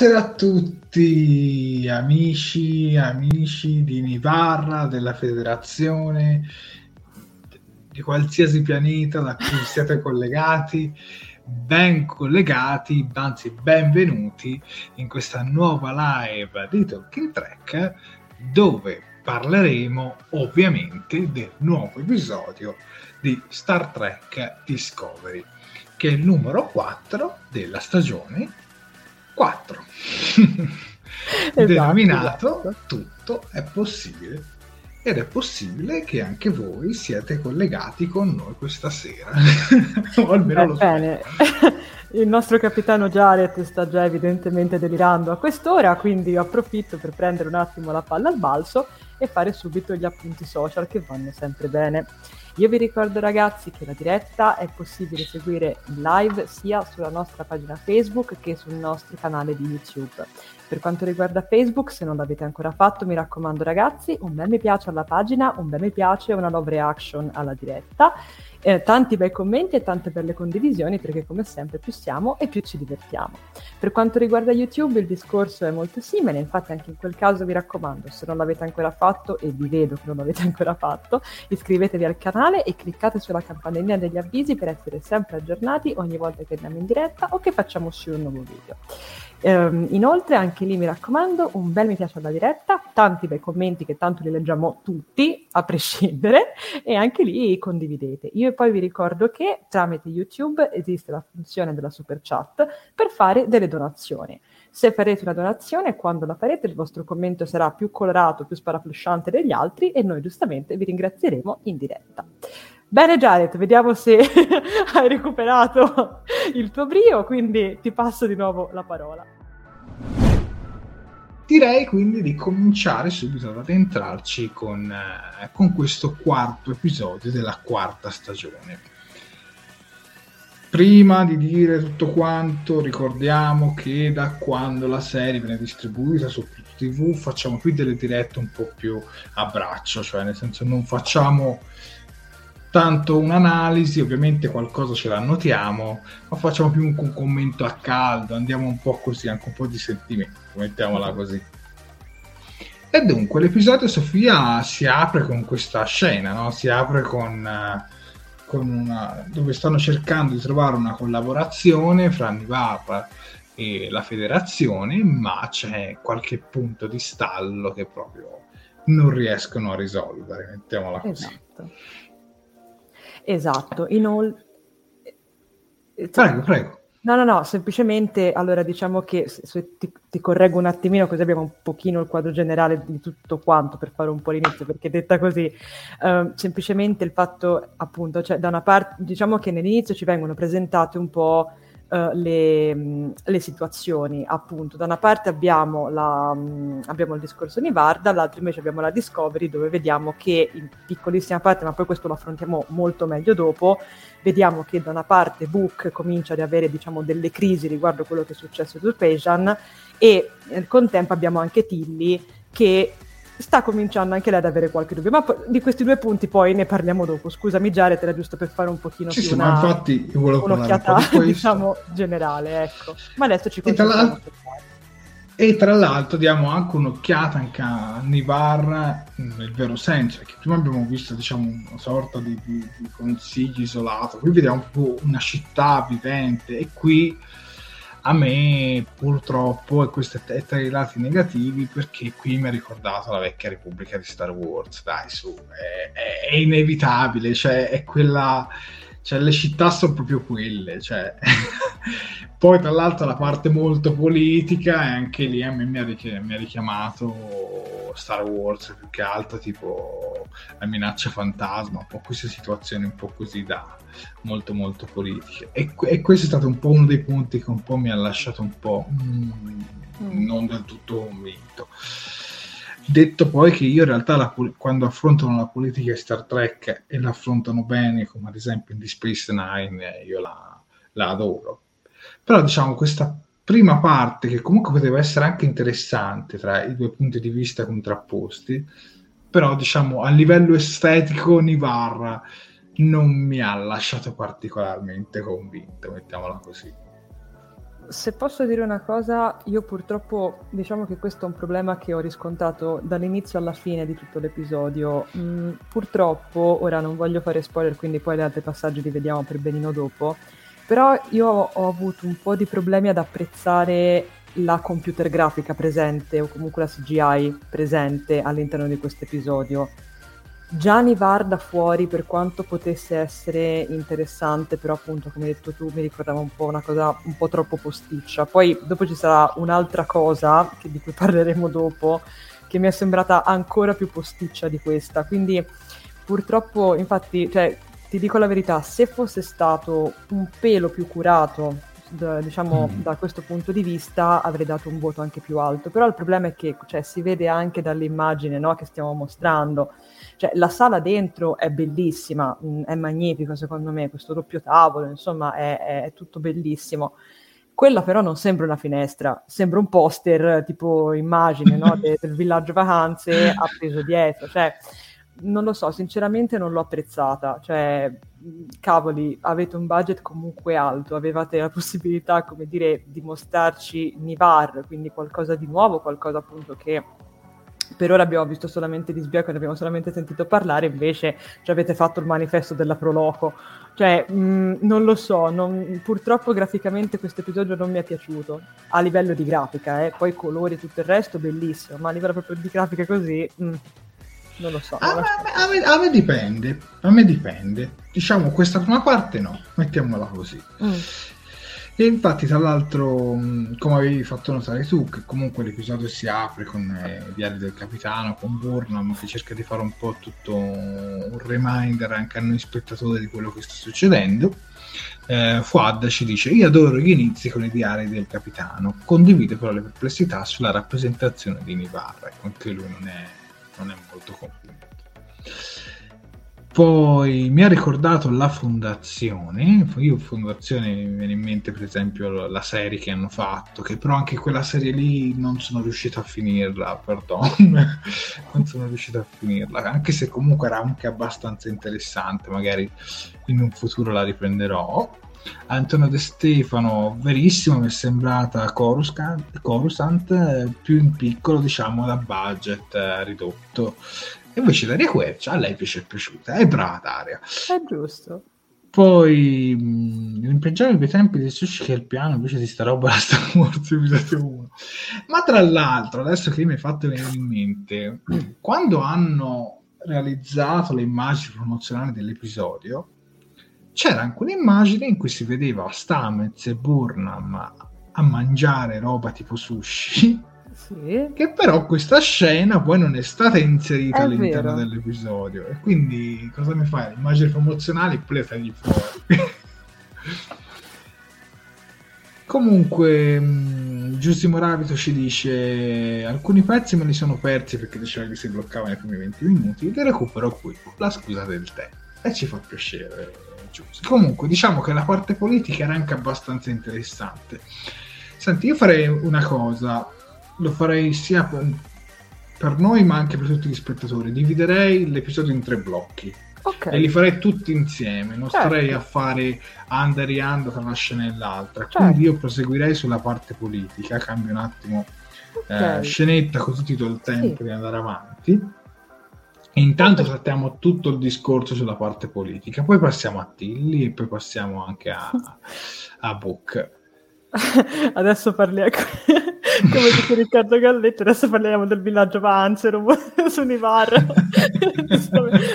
Buonasera a tutti, amici, amici di Nivarra, della federazione, di qualsiasi pianeta da cui siete collegati, ben collegati, anzi benvenuti in questa nuova live di Talking Track dove parleremo ovviamente del nuovo episodio di Star Trek Discovery, che è il numero 4 della stagione 4 esatto, denominato esatto. tutto è possibile ed è possibile che anche voi siete collegati con noi questa sera. O almeno eh, lo bene. il nostro capitano Jared sta già evidentemente delirando a quest'ora quindi approfitto per prendere un attimo la palla al balzo e fare subito gli appunti social che vanno sempre bene io vi ricordo ragazzi che la diretta è possibile seguire in live sia sulla nostra pagina Facebook che sul nostro canale di YouTube. Per quanto riguarda Facebook, se non l'avete ancora fatto, mi raccomando ragazzi, un bel mi piace alla pagina, un bel mi piace e una love reaction alla diretta eh, tanti bei commenti e tante belle condivisioni perché come sempre più siamo e più ci divertiamo. Per quanto riguarda YouTube il discorso è molto simile, infatti anche in quel caso vi raccomando, se non l'avete ancora fatto e vi vedo che non l'avete ancora fatto, iscrivetevi al canale e cliccate sulla campanellina degli avvisi per essere sempre aggiornati ogni volta che andiamo in diretta o che facciamo uscire un nuovo video. Um, inoltre, anche lì mi raccomando, un bel mi piace alla diretta, tanti bei commenti che tanto li leggiamo tutti, a prescindere, e anche lì condividete. Io poi vi ricordo che tramite YouTube esiste la funzione della super chat per fare delle donazioni. Se farete una donazione, quando la farete, il vostro commento sarà più colorato, più sparaflusciante degli altri e noi giustamente vi ringrazieremo in diretta. Bene Jared, vediamo se hai recuperato il tuo brio, quindi ti passo di nuovo la parola. Direi quindi di cominciare subito ad addentrarci con, eh, con questo quarto episodio della quarta stagione. Prima di dire tutto quanto, ricordiamo che da quando la serie viene distribuita su TV facciamo qui delle dirette un po' più a braccio, cioè nel senso non facciamo tanto un'analisi, ovviamente qualcosa ce la notiamo, ma facciamo più un, commento a caldo, andiamo un po' così, anche un po' di sentimento, mettiamola così. E dunque l'episodio Sofia si apre con questa scena, no? si apre con... Uh, una, dove stanno cercando di trovare una collaborazione fra Nivar e la federazione, ma c'è qualche punto di stallo che proprio non riescono a risolvere, mettiamola così. Esatto. Esatto, inoltre... Prego, prego. No, no, no, semplicemente allora diciamo che se ti, ti, correggo un attimino così abbiamo un pochino il quadro generale di tutto quanto per fare un po' l'inizio, perché detta così, uh, semplicemente il fatto appunto, cioè da una parte diciamo che nell'inizio ci vengono presentate un po' uh, le, le, situazioni, appunto. Da una parte abbiamo, la, mh, abbiamo il discorso Nivar, dall'altra invece abbiamo la Discovery, dove vediamo che in piccolissima parte, ma poi questo lo affrontiamo molto meglio dopo, vediamo che da una parte Book comincia ad avere diciamo, delle crisi riguardo quello che è successo su Pejan e nel contempo abbiamo anche Tilly che sta cominciando anche lei ad avere qualche dubbio. Ma di questi due punti poi ne parliamo dopo. Scusami Jared, era giusto per fare un pochino sì, più sì, una, ma infatti io volevo un'occhiata, un diciamo, generale, ecco. Ma adesso ci concentriamo e tra l'altro diamo anche un'occhiata anche a Nivar nel vero senso, perché prima abbiamo visto diciamo, una sorta di, di, di consiglio isolato, qui vediamo proprio una città vivente e qui a me purtroppo, e questo è tra i lati negativi, perché qui mi ha ricordato la vecchia Repubblica di Star Wars, dai su, è, è, inevitabile, cioè è quella cioè le città sono proprio quelle, cioè. poi tra l'altro la parte molto politica e anche lì a me mi ha, richi- mi ha, richiamato Star Wars più che altro tipo la minaccia fantasma, un po' queste situazioni un po' così da molto molto politiche e, e questo è stato un po' uno dei punti che un po' mi ha lasciato un po' mm, mm. non del tutto convinto. Detto poi che io in realtà la, quando affrontano la politica di Star Trek e la affrontano bene, come ad esempio in The Space Nine, io la, la adoro. Però diciamo questa prima parte, che comunque poteva essere anche interessante tra i due punti di vista contrapposti, però diciamo a livello estetico Nivar non mi ha lasciato particolarmente convinto, mettiamola così se posso dire una cosa, io purtroppo diciamo che questo è un problema che ho riscontrato dall'inizio alla fine di tutto l'episodio. Mm, purtroppo, ora non voglio fare spoiler, quindi poi gli altri passaggi li vediamo per benino dopo, però io ho avuto un po' di problemi ad apprezzare la computer grafica presente o comunque la CGI presente all'interno di questo episodio Gianni Var da fuori, per quanto potesse essere interessante, però appunto, come hai detto tu, mi ricordava un po' una cosa un po' troppo posticcia. Poi dopo ci sarà un'altra cosa, che, di cui parleremo dopo, che mi è sembrata ancora più posticcia di questa. Quindi purtroppo, infatti, cioè, ti dico la verità, se fosse stato un pelo più curato, d- diciamo, mm. da questo punto di vista, avrei dato un voto anche più alto. Però il problema è che cioè, si vede anche dall'immagine no, che stiamo mostrando cioè, la sala dentro è bellissima, mm, è magnifico secondo me, questo doppio tavolo, insomma, è, è tutto bellissimo. Quella però non sembra una finestra, sembra un poster tipo immagine no? De, del villaggio vacanze appeso dietro. Cioè, non lo so, sinceramente non l'ho apprezzata. Cioè, cavoli, avete un budget comunque alto, avevate la possibilità, come dire, di mostrarci Nivar, quindi qualcosa di nuovo, qualcosa appunto che per ora abbiamo visto solamente di sbieco, ne abbiamo solamente sentito parlare, invece ci avete fatto il manifesto della Proloco. Cioè, mh, mm, non lo so, non, purtroppo graficamente questo episodio non mi è piaciuto, a livello di grafica, eh. poi colori e tutto il resto, bellissimo, ma a livello proprio di grafica così... Mh, mm, non lo so. A, me, a, me, a me, dipende, a me dipende. Diciamo questa prima parte no, mettiamola così. Mm. E infatti, tra l'altro, come avevi fatto notare tu, che comunque l'episodio si apre con eh, i diari del capitano, con Burnham, che cerca di fare un po' tutto un reminder anche a noi spettatori di quello che sta succedendo. Eh, Fuad ci dice: Io adoro gli inizi con i diari del capitano, condivide però le perplessità sulla rappresentazione di. Ecco, anche lui non è, non è molto convinto. Poi mi ha ricordato la fondazione, io fondazione mi viene in mente per esempio la serie che hanno fatto, che però anche quella serie lì non sono riuscito a finirla, perdon, non sono riuscito a finirla, anche se comunque era anche abbastanza interessante, magari in un futuro la riprenderò. Antonio De Stefano, verissimo, mi è sembrata Coruscant, Coruscant più in piccolo, diciamo, da budget eh, ridotto. Invece Daria Quercia a lei piace è piaciuta, è brava Daria. È giusto. Poi mh, rimpiangiamo i bei tempi del sushi che il piano invece di sta roba la Star Wars episodio 1. Ma tra l'altro, adesso che mi hai fatto venire in mente, quando hanno realizzato le immagini promozionali dell'episodio, c'era anche un'immagine in cui si vedeva Stamez e Burnham a mangiare roba tipo sushi sì. Che però questa scena poi non è stata inserita È all'interno vero. dell'episodio. E quindi cosa mi fai? Immagini promozionali poi le tagli fuori. Comunque, Giussi Moravito ci dice: Alcuni pezzi me li sono persi perché diceva che si bloccava nei primi 20 minuti. Li recupero qui. La scusa del tè. E ci fa piacere, Giussi. Comunque, diciamo che la parte politica era anche abbastanza interessante. Senti, io farei una cosa, lo farei sia per, per noi ma anche per tutti gli spettatori. Dividerei l'episodio in tre blocchi Ok. e li farei tutti insieme. Non Certo. starei a fare e rianda tra una scena e l'altra. Certo. Quindi io proseguirei sulla parte politica, cambio un attimo eh, Ok. scenetta così ti do il tempo Sì. di andare avanti. E intanto trattiamo tutto il discorso sulla parte politica, poi passiamo a Tilly e poi passiamo anche a, a Book. Adesso parliamo, come dice Riccardo Galletti, adesso parliamo del villaggio Panzero su Nivar.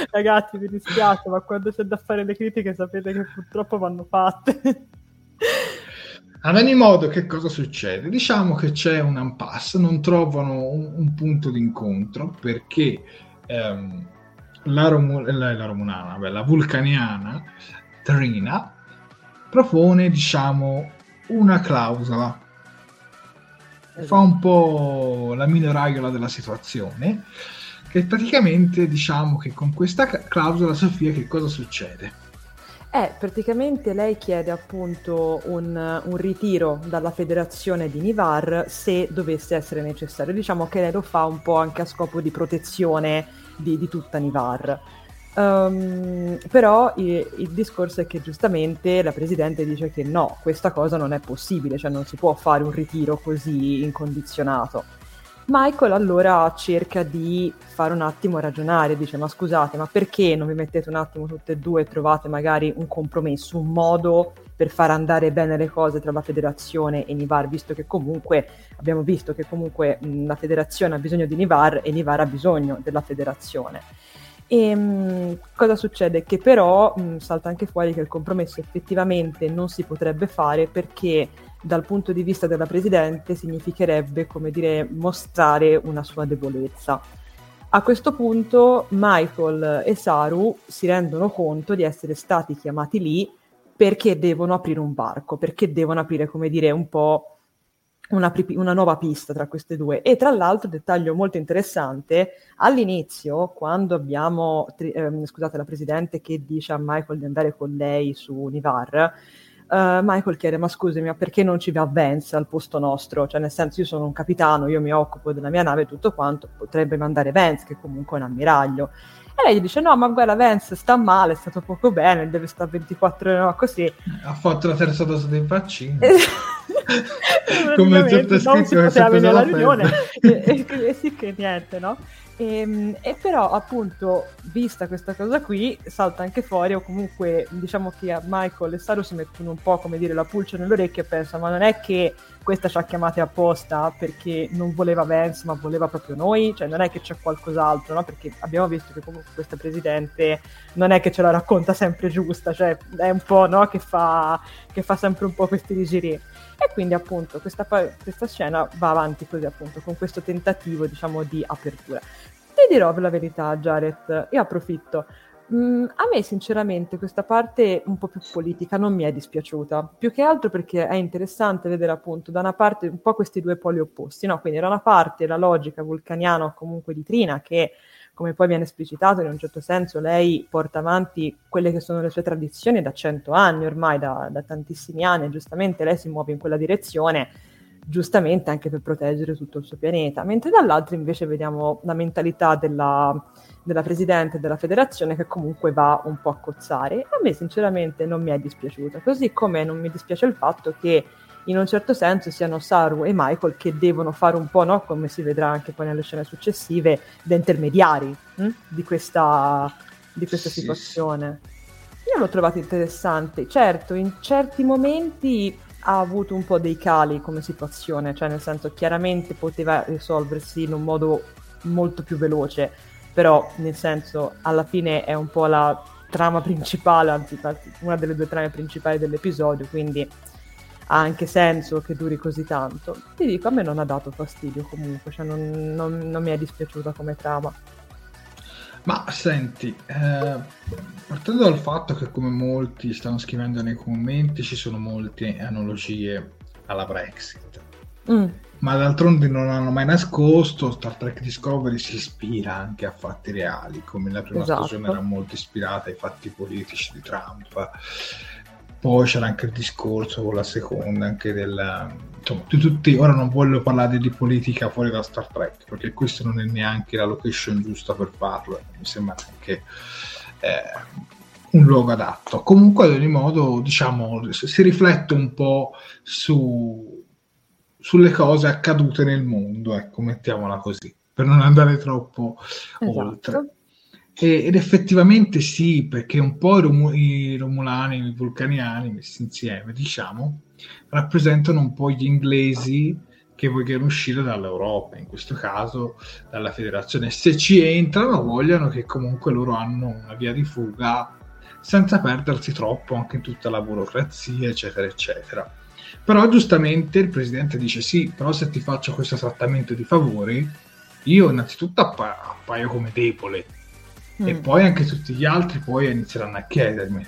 Ragazzi, mi dispiace, ma quando c'è da fare le critiche sapete che purtroppo vanno fatte. Ad ogni modo, che cosa succede? Diciamo che c'è un impasse, non trovano un, un punto d'incontro perché ehm, la, Romu- la, la romunana, vabbè, la vulcaniana Trina propone, diciamo, una clausola. Fa un po' la minoraiola della situazione, che praticamente diciamo che con questa clausola, Sofia, che cosa succede? Eh, praticamente lei chiede appunto un, un ritiro dalla federazione di Nivar se dovesse essere necessario. Diciamo che lei lo fa un po' anche a scopo di protezione di, di tutta Nivar. Ehm, però i- il discorso è che giustamente la presidente dice che no, questa cosa non è possibile, cioè non si può fare un ritiro così incondizionato. Michael allora cerca di fare un attimo ragionare, dice ma scusate, ma perché non vi mettete un attimo tutte e due e trovate magari un compromesso, un modo per far andare bene le cose tra la federazione e Nivar, visto che comunque abbiamo visto che comunque mh, la federazione ha bisogno di Nivar e Nivar ha bisogno della federazione. E mh, cosa succede? Che però mh, salta anche fuori che il compromesso effettivamente non si potrebbe fare perché dal punto di vista della Presidente significherebbe, come dire, mostrare una sua debolezza. A questo punto Michael e Saru si rendono conto di essere stati chiamati lì perché devono aprire un varco, perché devono aprire, come dire, un po' una, una nuova pista tra queste due. E tra l'altro, dettaglio molto interessante, all'inizio, quando abbiamo, tri- ehm, scusate, la Presidente che dice a Michael di andare con lei su Nivar, Uh, Michael chiede: Ma scusami, ma perché non ci va Vance al posto nostro? Cioè, nel senso, io sono un capitano, io mi occupo della mia nave e tutto quanto, potrebbe mandare Vance, che comunque è un ammiraglio. E lei gli dice: No, ma guarda, Vance sta male, è stato poco bene, deve stare 24 ore no, così. Ha fatto la terza dose dei vaccini. Come il sottoscritto non si che si è poteva preso venire alla la riunione e, e- e sì che niente, no? E, e però appunto vista questa cosa qui salta anche fuori o comunque diciamo che a Michael e Saru si mettono un po' come dire la pulce nell'orecchio e pensano ma non è che questa ci ha chiamate apposta perché non voleva Vance ma voleva proprio noi, cioè non è che c'è qualcos'altro, no? Perché abbiamo visto che comunque questa presidente non è che ce la racconta sempre giusta, cioè è un po' no? che, fa, che fa sempre un po' questi rigiri. E quindi appunto questa, questa scena va avanti così appunto con questo tentativo diciamo di apertura. Ti dirò la verità, Jared, io approfitto. Mm, a me sinceramente questa parte un po' più politica non mi è dispiaciuta, più che altro perché è interessante vedere appunto da una parte un po' questi due poli opposti, no? quindi da una parte la logica vulcaniana o comunque di Trina che come poi viene esplicitato in un certo senso lei porta avanti quelle che sono le sue tradizioni da cento anni ormai, da, da tantissimi anni, giustamente lei si muove in quella direzione giustamente anche per proteggere tutto il suo pianeta, mentre dall'altro invece vediamo la mentalità della, della Presidente della Federazione che comunque va un po' a cozzare. A me sinceramente non mi è dispiaciuta, così come non mi dispiace il fatto che in un certo senso siano Saru e Michael che devono fare un po', no? come si vedrà anche poi nelle scene successive, da intermediari hm? di, questa, di questa sì, situazione. Io l'ho trovato interessante, certo, in certi momenti ha avuto un po' dei cali come situazione, cioè nel senso chiaramente poteva risolversi in un modo molto più veloce, però nel senso alla fine è un po' la trama principale, anzi una delle due trame principali dell'episodio, quindi ha anche senso che duri così tanto. Ti dico, a me non ha dato fastidio comunque, cioè non, non, non mi è dispiaciuta come trama. Ma senti, eh, partendo dal fatto che come molti stanno scrivendo nei commenti ci sono molte analogie alla Brexit, mm. ma d'altronde non hanno mai nascosto, Star Trek Discovery si ispira anche a fatti reali, come la prima esatto. stagione era molto ispirata ai fatti politici di Trump poi c'era anche il discorso con la seconda, anche del... Insomma, tutti, ora non voglio parlare di politica fuori da Star Trek, perché questa non è neanche la location giusta per farlo, mi sembra anche eh, un luogo adatto. Comunque, ad ogni modo, diciamo, si riflette un po' su, sulle cose accadute nel mondo, ecco, mettiamola così, per non andare troppo esatto. oltre. ed effettivamente sì, perché un po' i Romulani, i Vulcaniani messi insieme, diciamo, rappresentano un po' gli inglesi che vogliono uscire dall'Europa, in questo caso dalla federazione. Se ci entrano, vogliono che comunque loro hanno una via di fuga senza perdersi troppo anche in tutta la burocrazia, eccetera, eccetera. Però giustamente il presidente dice sì, però se ti faccio questo trattamento di favori, io innanzitutto appa- appaio come debole mm. e poi anche tutti gli altri poi inizieranno a chiedermi.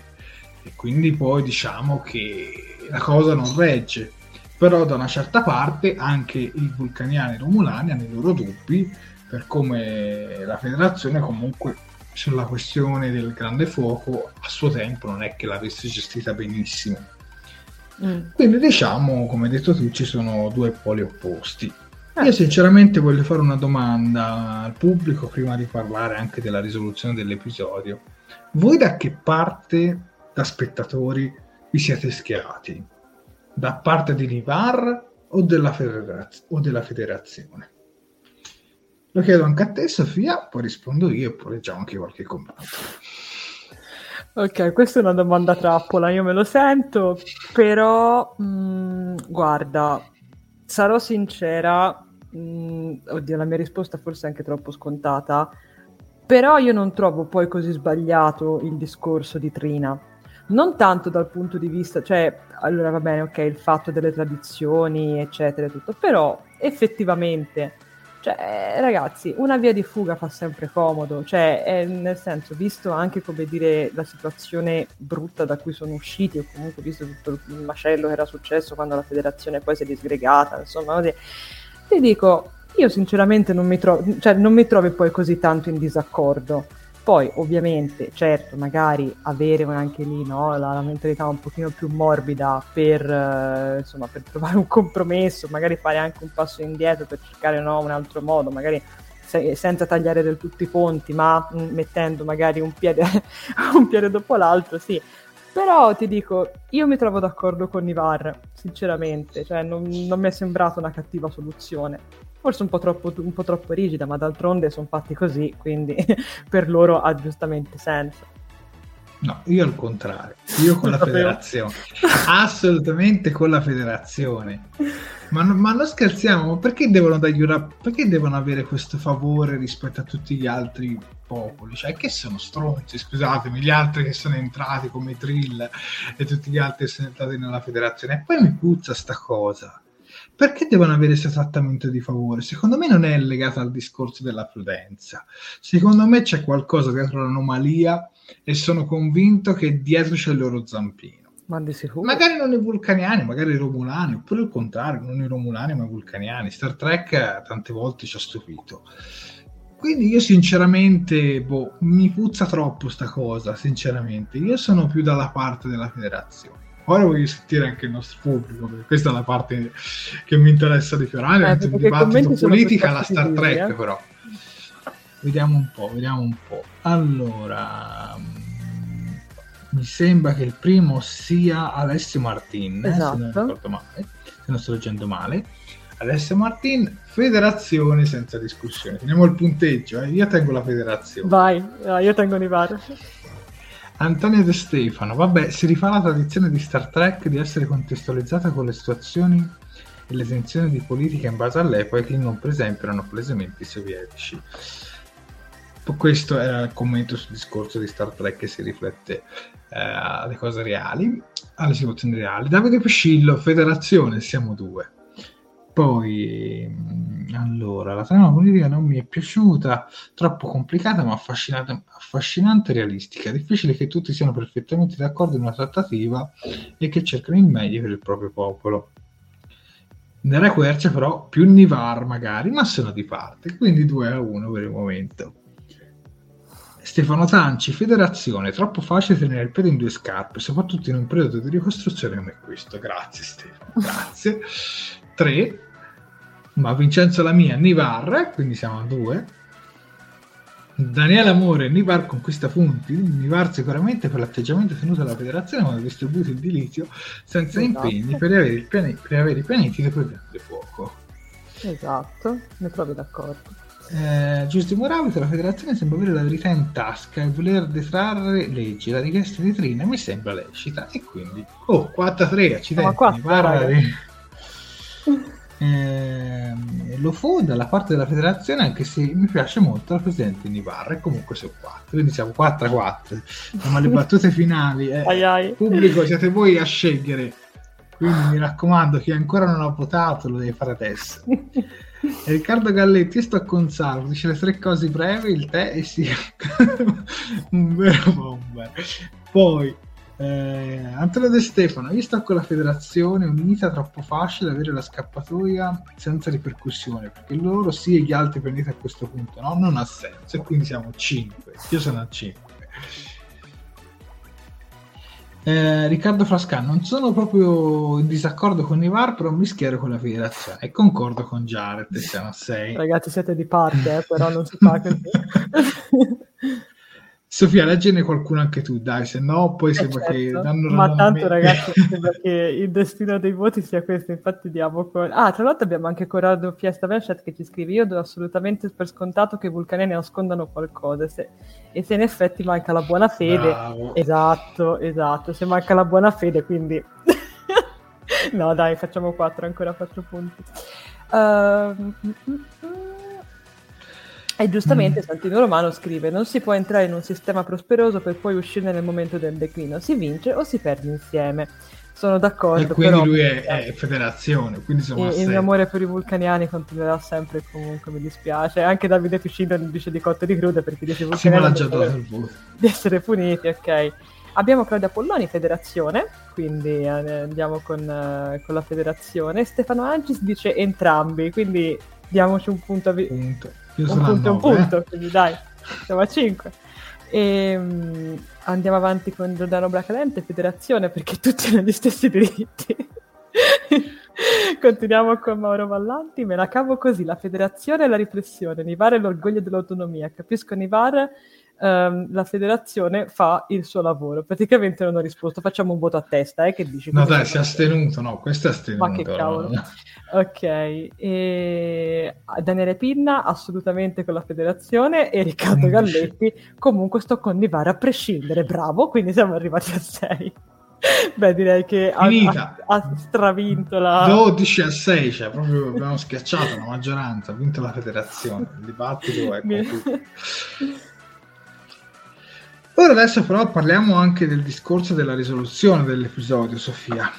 E quindi poi diciamo che la cosa non regge. Però da una certa parte anche i vulcaniani e i romulani hanno i loro dubbi per come la federazione comunque sulla questione del grande fuoco a suo tempo non è che l'avesse gestita benissimo. Mm. Quindi diciamo, come hai detto tu, ci sono due poli opposti. Eh. Io sinceramente voglio fare una domanda al pubblico prima di parlare anche della risoluzione dell'episodio. Voi da che parte, da spettatori, vi siete schierati? Da parte di Nivar o della, federaz- o della federazione? Lo chiedo anche a te, Sofia, poi rispondo io e poi leggiamo anche qualche commento. Ok, questa è una domanda trappola, io me lo sento, però mh, mm, guarda, sarò sincera, mh, mm, oddio, la mia risposta forse è anche troppo scontata, però io non trovo poi così sbagliato il discorso di Trina. Non tanto dal punto di vista, cioè, allora va bene, ok, il fatto delle tradizioni, eccetera, tutto, però effettivamente, cioè, ragazzi, una via di fuga fa sempre comodo, cioè, è, nel senso, visto anche, come dire, la situazione brutta da cui sono usciti, o comunque visto tutto il macello che era successo quando la federazione poi si è disgregata, insomma, così, ti dico, io sinceramente non mi, trovo, cioè, non mi trovo poi così tanto in disaccordo. Poi, ovviamente, certo, magari avere anche lì no, la, la, mentalità un pochino più morbida per, eh, insomma, per trovare un compromesso, magari fare anche un passo indietro per cercare no, un altro modo, magari se, senza tagliare del tutto i ponti, ma mh, mm, mettendo magari un piede, un piede dopo l'altro, sì. Però ti dico, io mi trovo d'accordo con Nivar, sinceramente, cioè non, non mi è sembrata una cattiva soluzione forse un po' troppo, un po troppo rigida, ma d'altronde sono fatti così, quindi per loro ha giustamente senso. No, io al contrario, io con la federazione, assolutamente con la federazione. Ma, ma non scherziamo, perché devono, una, perché devono avere questo favore rispetto a tutti gli altri popoli? Cioè, che sono stronzi, scusatemi, gli altri che sono entrati come Trill e tutti gli altri che sono entrati nella federazione. E poi mi puzza sta cosa perché devono avere questo trattamento di favore? Secondo me non è legato al discorso della prudenza. Secondo me c'è qualcosa dietro l'anomalia e sono convinto che dietro c'è il loro zampino. Ma di sicuro. Magari non i vulcaniani, magari i romulani, oppure il contrario, non i romulani ma i vulcaniani. Star Trek tante volte ci ha stupito. Quindi io sinceramente, boh, mi puzza troppo sta cosa, sinceramente. Io sono più dalla parte della federazione. Ora voglio sentire anche il nostro pubblico, perché questa è la parte che mi interessa di più. Ah, è un dibattito politica alla Star Trek, eh? però. Vediamo un po', vediamo un po'. Allora, mm, mi sembra che il primo sia Alessio Martin, esatto. eh, se non esatto. male, se non sto leggendo male. Alessio Martin, federazione senza discussione. Teniamo il punteggio, eh? io tengo la federazione. Vai, io tengo Nivar. Antonio De Stefano, vabbè, si rifà la tradizione di Star Trek di essere contestualizzata con le situazioni e le tensioni di politica in base all'epoca, i Klingon per esempio erano palesemente sovietici. Questo era il commento sul discorso di Star Trek che si riflette eh, alle cose reali, alle situazioni reali. Davide Pescillo, Federazione, siamo due. Poi, allora, la trama politica non mi è piaciuta, troppo complicata ma affascinante, affascinante e realistica. Difficile che tutti siano perfettamente d'accordo in una trattativa e che cercano il meglio per il proprio popolo. Nella quercia però più Nivar magari, ma sono di parte, quindi 2 a 1 per il momento. Stefano Tanci, federazione, troppo facile tenere il piede in due scarpe, soprattutto in un periodo di ricostruzione come questo. Grazie Stefano, grazie. 3 ma Vincenzo la mia, Nivar, quindi siamo a due. Daniele Amore, Nivar conquista punti. Nivar sicuramente per l'atteggiamento tenuto dalla federazione quando ha distribuito il dilitio senza esatto. impegni per avere, pianeti, per avere, i pianeti che prendono di fuoco. Esatto, ne trovi d'accordo. Eh, Giusti Moravito, la federazione sembra avere la verità in tasca e voler detrarre leggi. La richiesta di Trina mi sembra lecita e quindi... Oh, 4-3, accidenti. No, 4, parla di eh, lo fu dalla parte della federazione anche se mi piace molto la presidente Nivarra e comunque sono 4 quindi siamo 4 a 4 ma le battute finali eh, ai ai. pubblico siete voi a scegliere. Quindi mi raccomando chi ancora non ha votato lo deve fare adesso. Riccardo Galletti sto con Salvo. Dice le tre cose brevi il tè e sì. Un vero bomber. Poi eh, Antonio De Stefano, io sto con la federazione, unita troppo facile avere la scappatoia senza ripercussioni, perché loro sì e gli altri prendete a questo punto, no? Non ha senso, e quindi siamo 5, io sono a 5. Eh, Riccardo Frascan, non sono proprio in disaccordo con i VAR, però mi schiero con la federazione e concordo con Jared, siamo a 6. Ragazzi, siete di parte, eh, però non si fa così. Sofia, leggene qualcuno anche tu, dai, se no poi eh sembra certo. che danno Ma tanto ragazzi, sembra che il destino dei voti sia questo, infatti diamo con... Ah, tra l'altro abbiamo anche Corrado Fiesta Vencet che ci scrive, io do assolutamente per scontato che i vulcaniani nascondano qualcosa, se... e se in effetti manca la buona fede... Bravo. Esatto, esatto, se manca la buona fede, quindi... no dai, facciamo 4, ancora 4 punti. Uh... E giustamente mm. Santino Romano scrive: Non si può entrare in un sistema prosperoso per poi uscire nel momento del declino, si vince o si perde insieme. Sono d'accordo. E quindi però, lui è, è, federazione. Quindi siamo il, il mio amore per i vulcaniani continuerà sempre. Comunque mi dispiace. Anche Davide Ticino dice di cotte di crude perché dice sì, dato il voto. di essere puniti. Ok. Abbiamo Claudia Polloni, federazione, quindi eh, andiamo con, uh, con, la federazione. Stefano Angis dice entrambi, quindi diamoci un punto. A vi- punto io un punto, un punto, quindi dai, siamo a 5. E, um, andiamo avanti con Giordano Bracalente, federazione, perché tutti hanno gli stessi diritti. Continuiamo con Mauro Vallanti, me la cavo così, la federazione e la riflessione, Nivar è l'orgoglio dell'autonomia, capisco Nivar ehm, la federazione fa il suo lavoro. Praticamente non ho risposto, facciamo un voto a testa, eh, che dici? No dai, si è astenuto, no, questo è astenuto. Ma che cavolo. Ok, e Daniele Pinna assolutamente con la federazione e Riccardo Galletti comunque sto con Nivara a prescindere, bravo, quindi siamo arrivati a 6. Beh, direi che ha, ha- ha stravinto la... 12 a 6, cioè proprio abbiamo schiacciato la maggioranza, ha vinto la federazione, il dibattito è concluso. Ora adesso però parliamo anche del discorso della risoluzione dell'episodio, Sofia.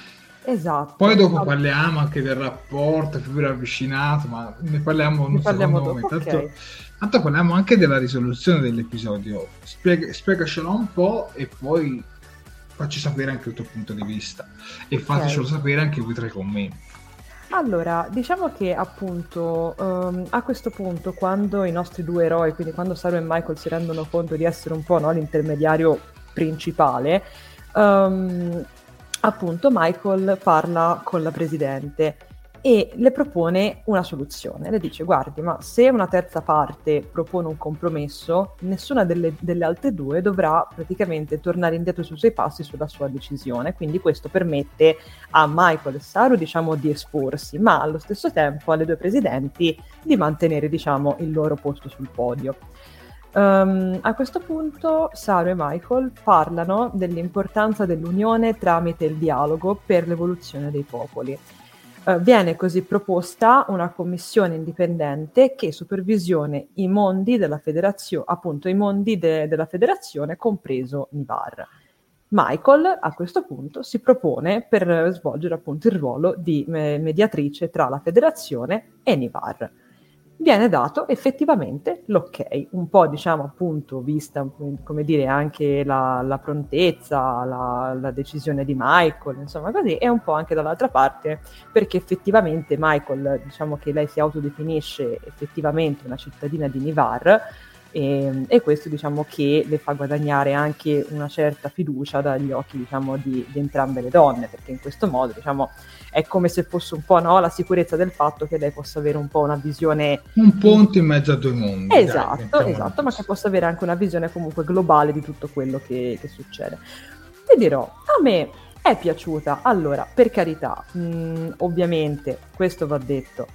Esatto. Poi dopo Allora, parliamo anche del rapporto, figura avvicinato, ma ne parliamo in un parliamo secondo dopo, momento. ok. Tanto, parliamo anche della risoluzione dell'episodio. Spiega, spiegacelo un po' e poi facci sapere anche il tuo punto di vista e fatecelo sapere anche voi tra i commenti. Allora, diciamo che appunto ehm, a questo punto, quando i nostri due eroi, quindi quando Saru e Michael si rendono conto di essere un po' no, l'intermediario principale, ehm, appunto Michael parla con la presidente e le propone una soluzione. Le dice: Guardi, ma se una terza parte propone un compromesso, nessuna delle, delle altre due dovrà praticamente tornare indietro sui suoi passi sulla sua decisione. Quindi questo permette a Michael e Saru diciamo di esporsi, ma allo stesso tempo alle due presidenti di mantenere diciamo il loro posto sul podio. Ehm, a questo punto Saru e Michael parlano dell'importanza dell'unione tramite il dialogo per l'evoluzione dei popoli. Eh, viene così proposta una commissione indipendente che supervisione i mondi della federazione, appunto i mondi de- della federazione, compreso Nivar. Michael a questo punto si propone per svolgere appunto il ruolo di eh, mediatrice tra la federazione e Nivar. Viene dato effettivamente l'ok, un po' diciamo appunto vista come dire anche la, la prontezza, la, la decisione di Michael, insomma così, e un po' anche dall'altra parte perché effettivamente Michael, diciamo che lei si autodefinisce effettivamente una cittadina di Nivar, e, e questo diciamo che le fa guadagnare anche una certa fiducia dagli occhi diciamo di, di entrambe le donne perché in questo modo diciamo è come se fosse un po' no, la sicurezza del fatto che lei possa avere un po' una visione Un ponte in mezzo a due mondi. dai, esatto, esatto ma che possa avere anche una visione comunque globale di tutto quello che, che succede ti dirò a me è piaciuta allora per carità mh, ovviamente questo va detto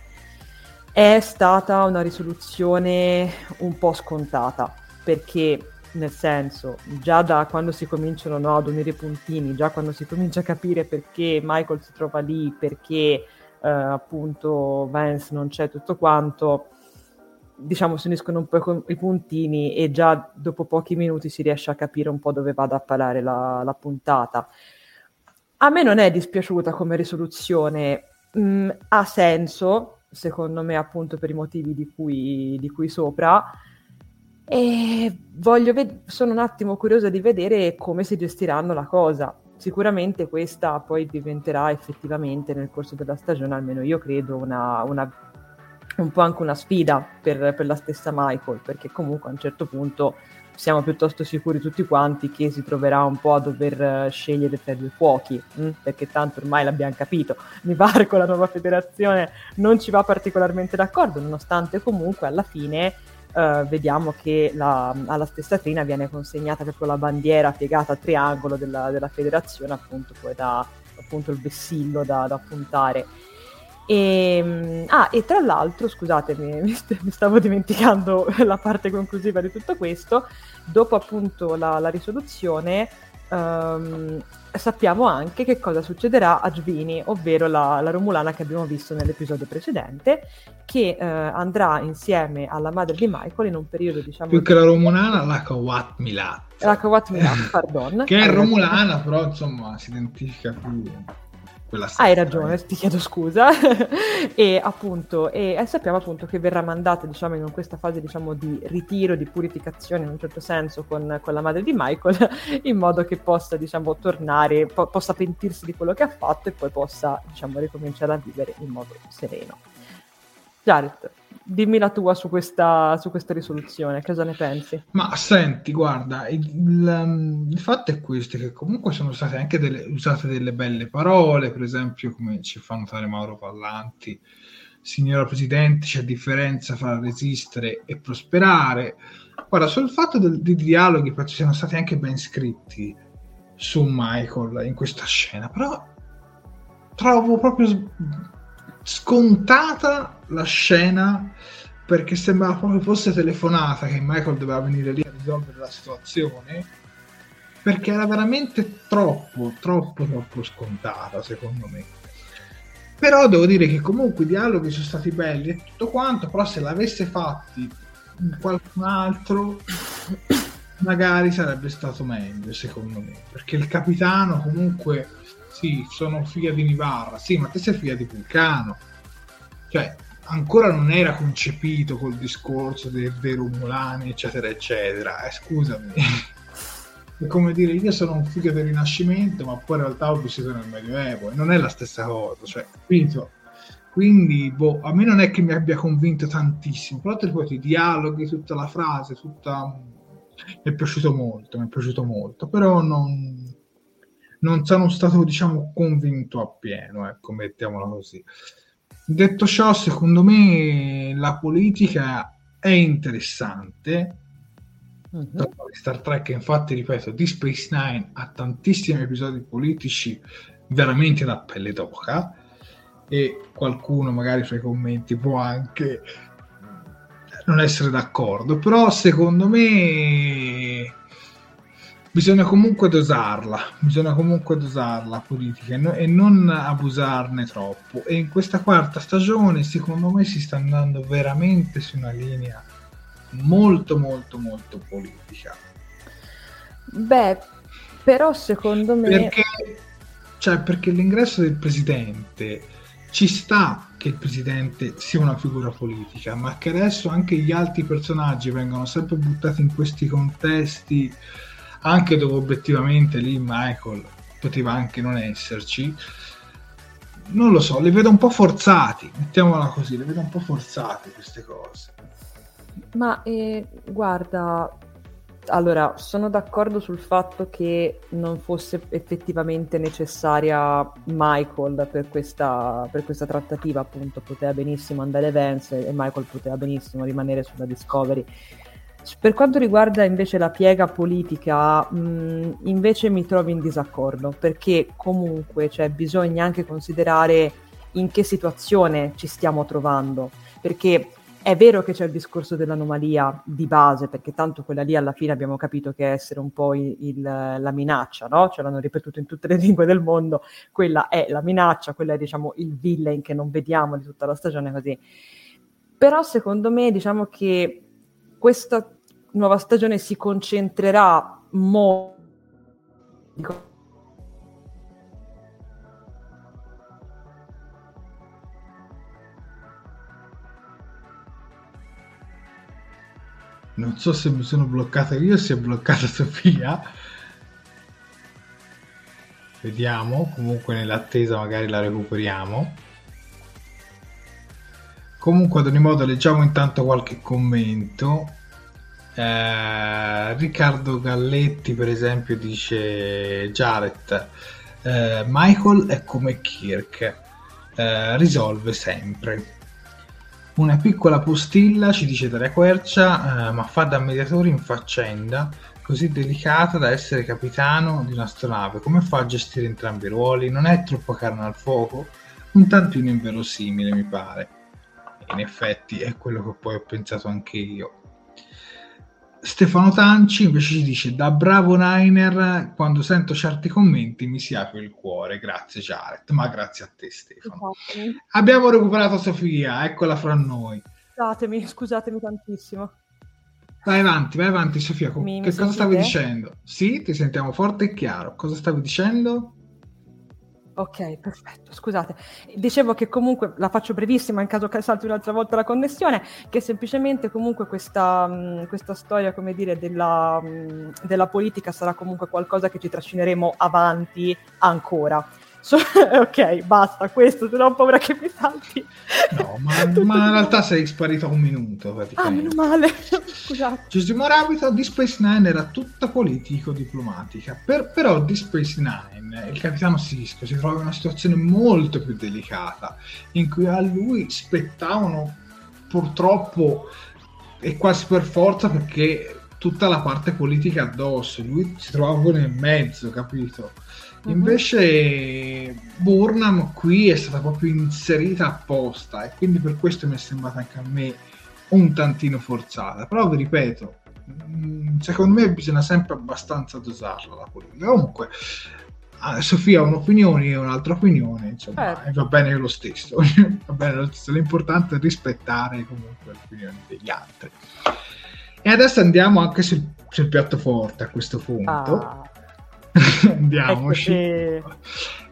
è stata una risoluzione un po' scontata, perché nel senso, già da quando si cominciano no, ad unire i puntini, già quando si comincia a capire perché Michael si trova lì, perché eh, appunto Vance non c'è tutto quanto, diciamo si uniscono un po' i puntini e già dopo pochi minuti si riesce a capire un po' dove vada a parare la, la puntata. A me non è dispiaciuta come risoluzione, mm, ha senso, secondo me appunto per i motivi di cui, di cui sopra, e voglio ved- sono un attimo curiosa di vedere come si gestiranno la cosa. Sicuramente questa poi diventerà effettivamente nel corso della stagione, almeno io credo, una, una- un po' anche una sfida per, per la stessa Michael, perché comunque a un certo punto siamo piuttosto sicuri tutti quanti che si troverà un po' a dover eh, scegliere tra due fuochi, mm? perché tanto ormai l'abbiamo capito, mi pare con la nuova federazione non ci va particolarmente d'accordo, nonostante comunque alla fine eh, vediamo che la- alla stessa trina viene consegnata proprio la bandiera piegata a triangolo della, della federazione, appunto poi da appunto il vessillo da, da puntare. E, mm, ah, e tra l'altro, scusatemi, mi, st- mi stavo dimenticando la parte conclusiva di tutto questo. Dopo appunto la, la risoluzione, ehm, sappiamo anche che cosa succederà a Gvini, ovvero la, la Romulana che abbiamo visto nell'episodio precedente, che eh, andrà insieme alla madre di Michael in un periodo, diciamo, Più che la Romulana, la Kawat Milat. la Kawat Milat, pardon. Che è Hai romulana, però insomma si identifica più quella Hai stessa, ragione, ti chiedo scusa. e appunto, e, e sappiamo appunto che verrà mandata, diciamo, in questa fase, diciamo, di ritiro, di purificazione in un certo senso con, con la madre di Michael, in modo che possa, diciamo, tornare, po- possa pentirsi di quello che ha fatto e poi possa, diciamo, ricominciare a vivere in modo sereno. Jared, dimmi la tua su questa, su questa risoluzione, cosa ne pensi? Ma senti, guarda, il, il- il fatto è questo, che comunque sono state anche delle, usate delle belle parole, per esempio, come ci fa notare Mauro Pallanti, signora Presidente, c'è differenza fra resistere e prosperare. Guarda, sul fatto del, dei dialoghi penso siano stati anche ben scritti su Michael in questa scena, però trovo proprio scontata la scena perché sembrava proprio fosse telefonata che Michael doveva venire lì a risolvere la situazione perché era veramente troppo, troppo, troppo scontata secondo me. Però devo dire che comunque i dialoghi sono stati belli e tutto quanto, però se l'avesse fatti qualcun altro magari sarebbe stato meglio secondo me, perché il capitano comunque sì, sono figlia di Nivarra, sì, ma te sei figlia di Vulcano. Cioè, ancora non era concepito col discorso dei, dei Romulani, eccetera, eccetera. Eh, scusami. È come dire, io sono un figlio del Rinascimento, ma poi in realtà ho vissuto nel Medioevo, e non è la stessa cosa, cioè, capito? Quindi, boh, a me non è che mi abbia convinto tantissimo, però ti ripeto, i dialoghi, tutta la frase, tutta... mi è piaciuto molto, mi è piaciuto molto, però non, non sono stato, diciamo, convinto appieno, ecco, mettiamola così. Detto ciò, secondo me la politica è interessante. Uh-huh. Star Trek, infatti, ripeto, di Space Nine ha tantissimi episodi politici veramente da pelle d'oca e qualcuno magari fra i commenti può anche non essere d'accordo, però secondo me bisogna comunque dosarla, bisogna comunque dosarla la politica e, no, e, non abusarne troppo. E in questa quarta stagione, secondo me, si sta andando veramente su una linea molto, molto, molto politica. Beh, però secondo me. Perché, cioè, perché l'ingresso del presidente ci sta che il presidente sia una figura politica, ma che adesso anche gli altri personaggi vengono sempre buttati in questi contesti anche dove obiettivamente lì Michael poteva anche non esserci non lo so, le vedo un po' forzati, mettiamola così, le vedo un po' forzate queste cose. Ma eh, guarda, allora sono d'accordo sul fatto che non fosse effettivamente necessaria Michael per questa, per questa trattativa, appunto, poteva benissimo andare Vance e Michael poteva benissimo rimanere sulla Discovery per quanto riguarda invece la piega politica, mh, invece mi trovo in disaccordo, perché comunque cioè, bisogna anche considerare in che situazione ci stiamo trovando, perché è vero che c'è il discorso dell'anomalia di base, perché tanto quella lì alla fine abbiamo capito che è essere un po' il, il, la minaccia, no? Ce l'hanno ripetuto in tutte le lingue del mondo, quella è la minaccia, quella è diciamo il villain che non vediamo di tutta la stagione così. Però secondo me diciamo che questa nuova stagione si concentrerà molto non so se mi sono bloccata io si è bloccata Sofia. Vediamo comunque nell'attesa magari la recuperiamo. Comunque ad ogni modo leggiamo intanto qualche commento eh, Riccardo Galletti, per esempio, dice Jared, eh, Michael è come Kirk, eh, risolve sempre. Una piccola postilla, ci dice Daria Quercia, eh, ma fa da mediatore in faccenda così delicata da essere capitano di un'astronave. Come fa a gestire entrambi i ruoli? Non è troppo carne al fuoco? Un tantino inverosimile, mi pare. In effetti è quello che poi ho pensato anche io. Stefano Tanci invece ci dice da bravo Niner quando sento certi commenti mi si apre il cuore grazie Jared ma grazie a te Stefano Scusatemi. abbiamo recuperato Sofia eccola fra noi scusatemi scusatemi tantissimo vai avanti vai avanti Sofia mi, che mi cosa stavi dicendo? sì ti sentiamo forte e chiaro cosa stavi dicendo? Ok, perfetto, scusate. Dicevo che comunque, la faccio brevissima in caso salti un'altra volta la connessione, che semplicemente comunque questa, mh, questa storia, come dire, della, mh, della, politica sarà comunque qualcosa che ci trascineremo avanti ancora. So, ok, basta, questo, se no ho paura che mi salti. No, ma, ma in realtà sei sparito un minuto. Ah, meno male. Scusate. Giusimo Rabbit di Space Nine era tutta politico-diplomatica, per, però di Space Nine il capitano Cisco si trova in una situazione molto più delicata, in cui a lui spettavano purtroppo e quasi per forza perché tutta la parte politica addosso, lui si trovava nel mezzo, capito? Mhm. Invece Burnham qui è stata proprio inserita apposta e quindi per questo mi è sembrata anche a me un tantino forzata. Però vi ripeto, mm, secondo me bisogna sempre abbastanza dosarla la politica. Comunque, ah, Sofia ha un'opinione e un'altra opinione, insomma, eh. va bene lo stesso. va bene lo stesso. L'importante è rispettare comunque le opinioni degli altri. E adesso andiamo anche sul, sul piatto forte a questo punto. Ah Andiamoci. Ecco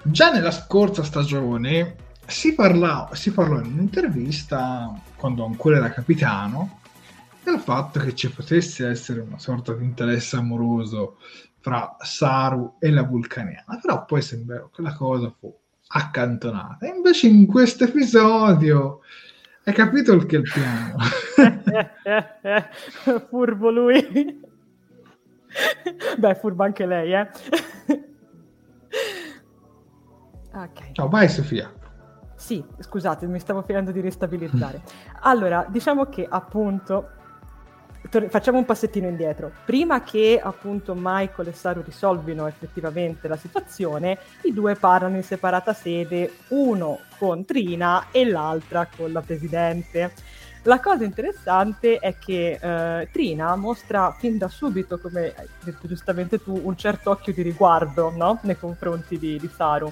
Già nella scorsa stagione si, parlò, si parlò in un'intervista, quando ancora era capitano, del fatto che ci potesse essere una sorta di interesse amoroso fra Saru e la vulcaniana, però poi sembrò che la cosa fu accantonata. Invece in questo episodio hai capito il che è il piano. Furbo lui. Beh, furba anche lei, eh. okay. Ciao, vai Sofia. Sì, scusate, mi stavo finendo di ristabilizzare. allora, diciamo che appunto tor- facciamo un passettino indietro. Prima che appunto Michael e Saru risolvino effettivamente la situazione, i due parlano in separata sede, uno con Trina e l'altra con la presidente. La cosa interessante è che eh, Trina mostra fin da subito, come hai detto giustamente tu, un certo occhio di riguardo no? nei confronti di, di Saru.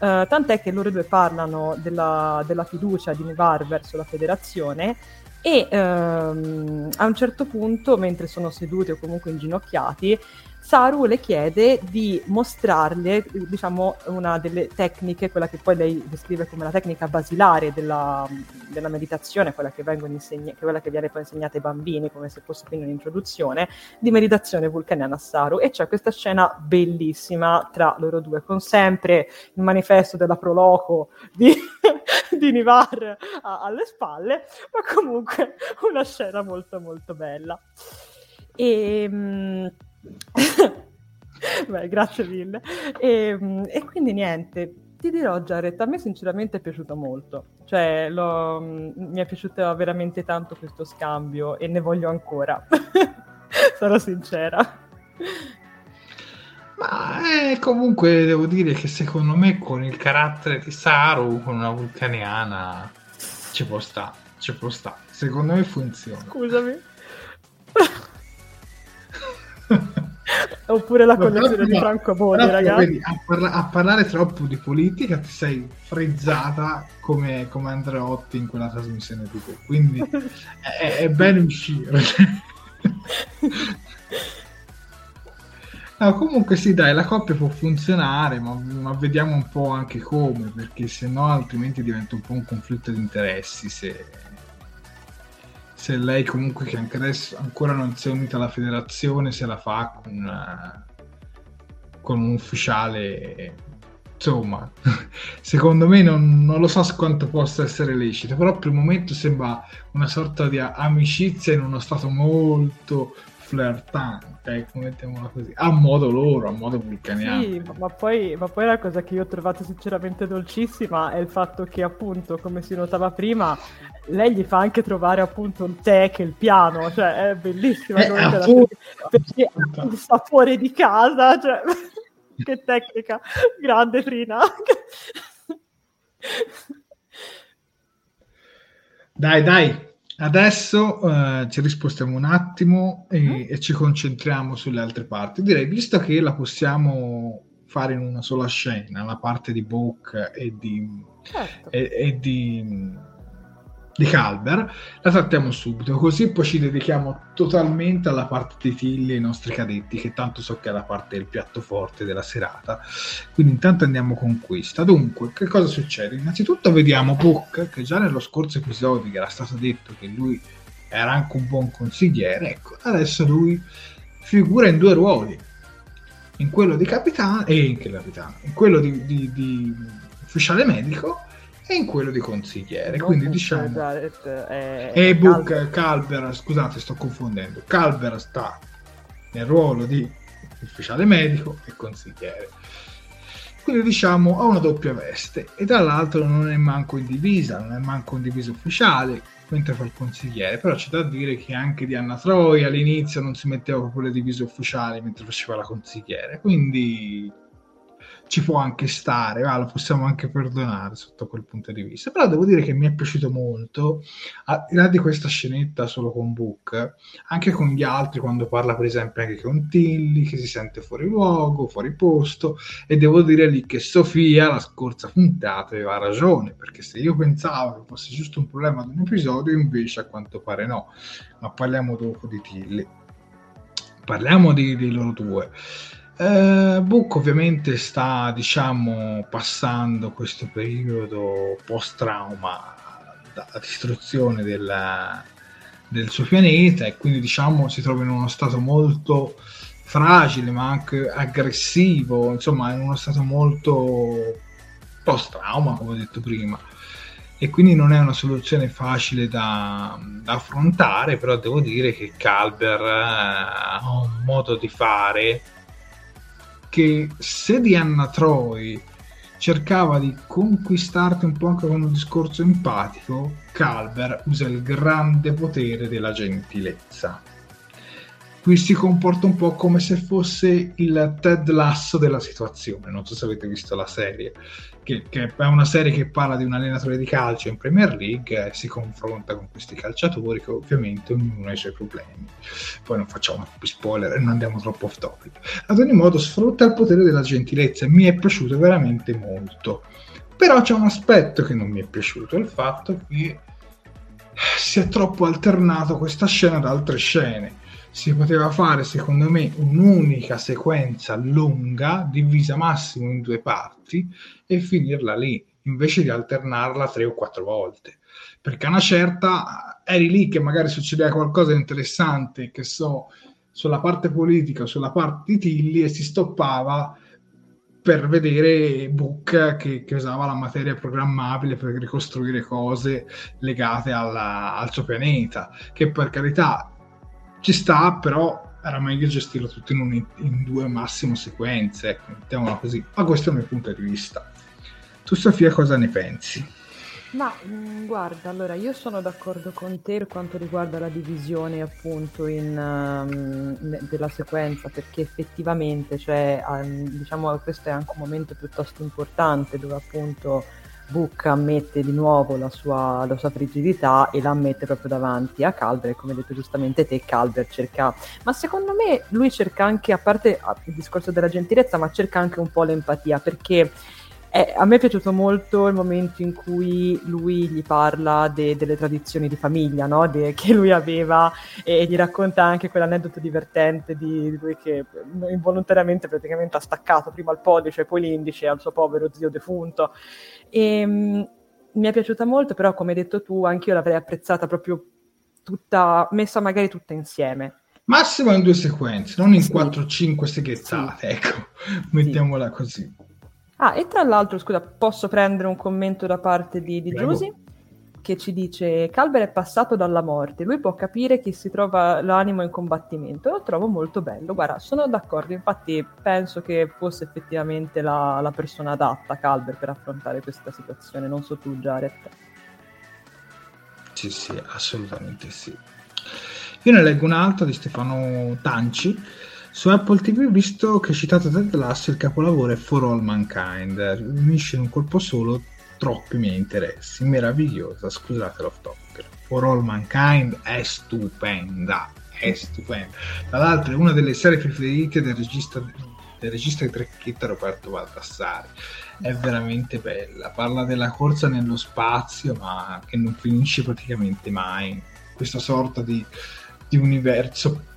Uh, tant'è che loro due parlano della, della, fiducia di Nivar verso la federazione e um, a un certo punto, mentre sono seduti o comunque inginocchiati, Saru le chiede di mostrarle, diciamo, una delle tecniche, quella che poi lei descrive come la tecnica basilare della, della meditazione, quella che, insegna- quella che, viene poi insegnata ai bambini, come se fosse quindi un'introduzione, di meditazione vulcaniana a Saru. E c'è questa scena bellissima tra loro due, con sempre il manifesto della Proloco di, di Nivar a- alle spalle, ma comunque una scena molto molto bella. E... Mh, Beh, grazie mille. E, e, quindi niente, ti dirò Jared, a me sinceramente è piaciuto molto, cioè lo, mi è piaciuto veramente tanto questo scambio e ne voglio ancora, sarò sincera. Ma eh, comunque devo dire che secondo me con il carattere di Saru, con una vulcaniana, ci può stare, ci può stare. Secondo me funziona. Scusami. Oppure la collezione di Franco Boni, ragazzi. Vedi, a, parla- a, parlare troppo di politica ti sei frizzata come, come Andreotti in quella trasmissione di te. Quindi è, è bene uscire. No, comunque sì, dai, la coppia può funzionare, ma, ma, vediamo un po' anche come, perché se no altrimenti diventa un po' un conflitto di interessi se, se lei comunque che anche adesso ancora non si è unita alla federazione se la fa con, uh, con un ufficiale insomma secondo me non, non, lo so quanto possa essere lecito però per il momento sembra una sorta di amicizia in uno stato molto flirtante, ecco, mettiamola così, a modo loro, a modo vulcaniano. Sì, ma poi, ma poi la cosa che io ho trovato sinceramente dolcissima è il fatto che appunto, come si notava prima, lei gli fa anche trovare appunto un tè che il piano, cioè è bellissima eh, appunto, perché ha il sapore di casa, cioè che tecnica, grande Frina. dai, dai, Adesso uh, ci rispostiamo un attimo e, mm. e, ci concentriamo sulle altre parti. Direi, visto che la possiamo fare in una sola scena, la parte di Book e di, certo. e, e di di Calber, la trattiamo subito, così poi ci dedichiamo totalmente alla parte di Tilly e i nostri cadetti, che tanto so che è la parte del piatto forte della serata. Quindi intanto andiamo con questa. Dunque, che cosa succede? Innanzitutto vediamo Book, che già nello scorso episodio era stato detto che lui era anche un buon consigliere, ecco, adesso lui figura in due ruoli. in quello di capitano e in, capitano, in quello di, di, di ufficiale medico e in quello di consigliere. Non Quindi diciamo... È... E Book Calber. Calber, scusate, sto confondendo. Calber sta nel ruolo di ufficiale medico e consigliere. Quindi diciamo ha una doppia veste e tra l'altro non è manco in divisa, non è manco in divisa ufficiale, mentre fa il consigliere, però c'è da dire che anche Diana Troy all'inizio non si metteva proprio le divise ufficiali mentre faceva la consigliere, quindi ci può anche stare, va, lo possiamo anche perdonare sotto quel punto di vista. Però devo dire che mi è piaciuto molto, al di là di questa scenetta solo con Book, anche con gli altri, quando parla per esempio anche con Tilly, che si sente fuori luogo, fuori posto, e devo dire lì che Sofia, la scorsa puntata, aveva ragione, perché se io pensavo che fosse giusto un problema di un episodio, invece a quanto pare no. Ma parliamo dopo di Tilly. Parliamo di, di loro due. Eh, Book ovviamente sta, diciamo, passando questo periodo post-trauma dalla distruzione della, del suo pianeta e quindi, diciamo, si trova in uno stato molto fragile ma anche aggressivo, insomma, in uno stato molto post-trauma, come ho detto prima. E quindi non è una soluzione facile da, da affrontare, però devo dire che Calber eh, ha un modo di fare che se Diana Troy cercava di conquistarti un po' anche con un discorso empatico, Calver usa il grande potere della gentilezza. Qui si comporta un po' come se fosse il Ted Lasso della situazione, non so se avete visto la serie che, che, è una serie che parla di un allenatore di calcio in Premier League e si confronta con questi calciatori che ovviamente ognuno ha i suoi problemi. Poi non facciamo troppi spoiler non andiamo troppo off topic. Ad ogni modo sfrutta il potere della gentilezza e mi è piaciuto veramente molto. Però c'è un aspetto che non mi è piaciuto, il fatto che si è troppo alternato questa scena ad altre scene si poteva fare secondo me un'unica sequenza lunga divisa massimo in due parti e finirla lì invece di alternarla tre o quattro volte. Perché a una certa eri lì che magari succedeva qualcosa di interessante che so sulla parte politica sulla parte di Tilly e si stoppava per vedere Book che, che, usava la materia programmabile per ricostruire cose legate alla, al suo pianeta che per carità ci sta, però era meglio gestirlo tutto in, un, in due massimo sequenze, ecco, mettiamola così. Ma questo è il mio punto di vista. Tu Sofia cosa ne pensi? Ma mh, mm, guarda, allora io sono d'accordo con te per quanto riguarda la divisione appunto in, um, della sequenza, perché effettivamente, cioè, um, diciamo, questo è anche un momento piuttosto importante dove appunto Book ammette di nuovo la sua, la sua, frigidità e la ammette proprio davanti a Calver, come hai detto giustamente te, Calver cerca, ma secondo me lui cerca anche, a parte il discorso della gentilezza, ma cerca anche un po' l'empatia, perché eh, a me è piaciuto molto il momento in cui lui gli parla de- delle tradizioni di famiglia no? de- che lui aveva e gli racconta anche quell'aneddoto divertente di lui che involontariamente praticamente ha staccato prima il pollice e poi l'indice al suo povero zio defunto. E, mh, mi è piaciuta molto, però come hai detto tu, anche io l'avrei apprezzata proprio tutta, messa magari tutta insieme. Massimo in due sequenze, non in sì. 4-5 seghettate, sì. ecco, mettiamola sì. così. Ah, e tra l'altro, scusa, posso prendere un commento da parte di, di Giusy? Che ci dice: Calber è passato dalla morte, lui può capire che si trova l'animo in combattimento. Lo trovo molto bello. Guarda, sono d'accordo. Infatti, penso che fosse effettivamente la, la persona adatta, Calber, per affrontare questa situazione. Non so tu, Jared. Sì, sì, assolutamente sì. Io ne leggo un'altra di Stefano Tanci su Apple TV, visto che citato Ted Lasso, il capolavoro è For All Mankind, unisce in un colpo solo troppi miei interessi. Meravigliosa, scusate l'off topic. For All Mankind è stupenda, è stupenda. Tra l'altro è una delle serie preferite del regista, del regista di Trecchetta Roberto Baldassari. È veramente bella, parla della corsa nello spazio, ma che non finisce praticamente mai. Questa sorta di, di universo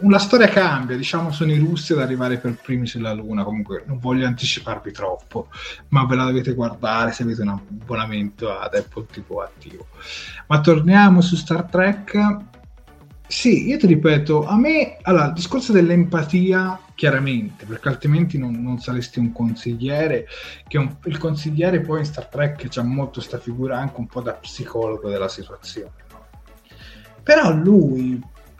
una storia cambia, diciamo sono i russi ad arrivare per primi sulla Luna, comunque non voglio anticiparvi troppo, ma ve la dovete guardare se avete un abbonamento ad Apple TV attivo. Ma torniamo su Star Trek Sì, io ti ripeto, a me, allora, il discorso dell'empatia, chiaramente, perché altrimenti non, non saresti un consigliere, che un, il consigliere poi in Star Trek c'ha molto questa figura anche un po' da psicologo della situazione. Però lui,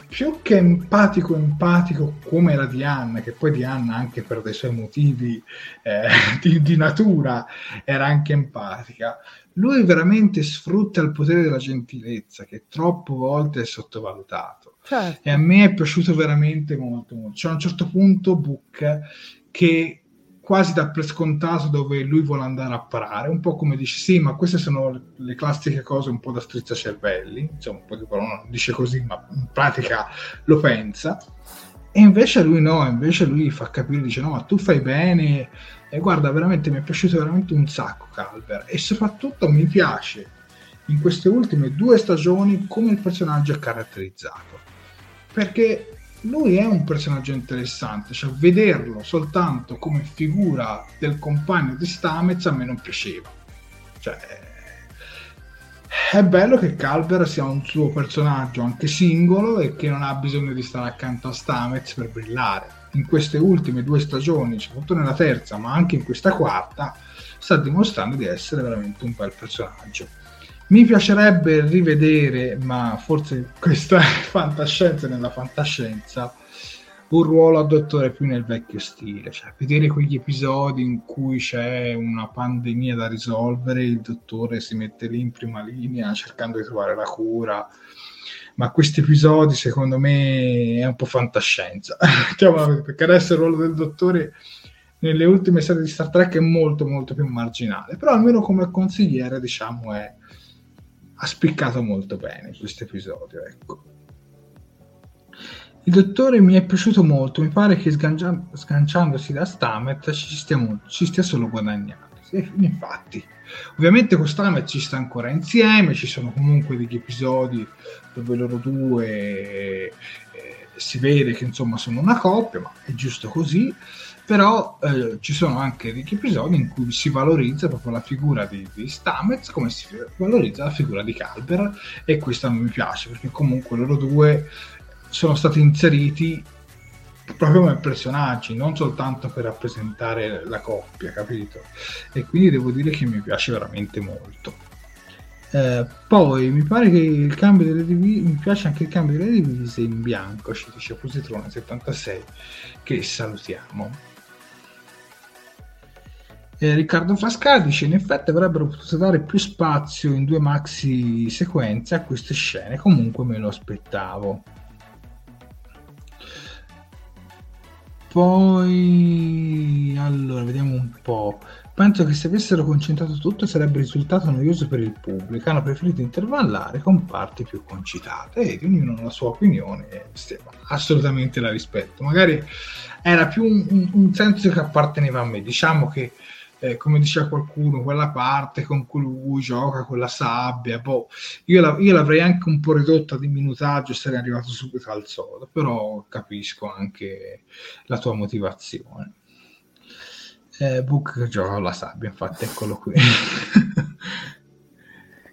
più che empatico empatico come era Diana, che poi Diana anche per dei suoi motivi eh, di, di, natura era anche empatica, lui veramente sfrutta il potere della gentilezza che troppe volte è sottovalutato. Certo. E a me è piaciuto veramente molto, molto. C'è a un certo punto Book che quasi da per scontato dove lui vuole andare a parare, un po' come dice sì, ma queste sono le classiche cose un po' da strizzacervelli, insomma, poi non dice così, ma in pratica lo pensa. E invece lui no, invece lui fa capire, dice no, ma tu fai bene, e guarda, veramente mi è piaciuto veramente un sacco Calver, e soprattutto mi piace in queste ultime due stagioni come il personaggio è caratterizzato, perché lui è un personaggio interessante, cioè vederlo soltanto come figura del compagno di Stamez a me non piaceva. Cioè, è bello che Calver sia un suo personaggio anche singolo e che non ha bisogno di stare accanto a Stamez per brillare. In queste ultime due stagioni, soprattutto nella terza, ma anche in questa quarta, sta dimostrando di essere veramente un bel personaggio. Mi piacerebbe rivedere, ma forse questa è fantascienza nella fantascienza, un ruolo a dottore più nel vecchio stile, cioè vedere quegli episodi in cui c'è una pandemia da risolvere, il dottore si mette lì in prima linea cercando di trovare la cura, ma questi episodi secondo me è un po' fantascienza, perché adesso il ruolo del dottore nelle ultime serie di Star Trek è molto molto più marginale, però almeno come consigliere diciamo è ha spiccato molto bene questo episodio. Ecco. Il dottore mi è piaciuto molto, mi pare che sgancia- sganciandosi da Stamet ci stia, ci stia solo guadagnando. Sì, infatti, ovviamente con Stamet ci sta ancora insieme, ci sono comunque degli episodi dove loro due eh, si vede che insomma sono una coppia, ma è giusto così però eh, ci sono anche degli episodi in cui si valorizza proprio la figura di, di Stamets come si valorizza la figura di Calber e questo non mi piace perché comunque loro due sono stati inseriti proprio come personaggi, non soltanto per rappresentare la coppia, capito? E quindi devo dire che mi piace veramente molto. Eh, poi mi pare che il cambio delle divise mi piace anche il cambio delle divise in bianco, ci dice Positrone 76, che salutiamo. Eh, Riccardo Frasca dice in effetti avrebbero potuto dare più spazio in due maxi sequenze a queste scene. Comunque me lo aspettavo. Poi allora vediamo un po' penso che se avessero concentrato tutto sarebbe risultato noioso per il pubblico. Hanno preferito intervallare con parti più concitate. E ognuno ha la sua opinione assolutamente la rispetto. Magari era più un, un, un senso che apparteneva a me. Diciamo che eh, come diceva qualcuno, quella parte con cui lui gioca con la sabbia, boh, io, la, io, l'avrei anche un po' ridotta di minutaggio se sarei arrivato subito al sodo, però capisco anche la tua motivazione. Eh, Book che gioca con la sabbia, infatti, eccolo qui.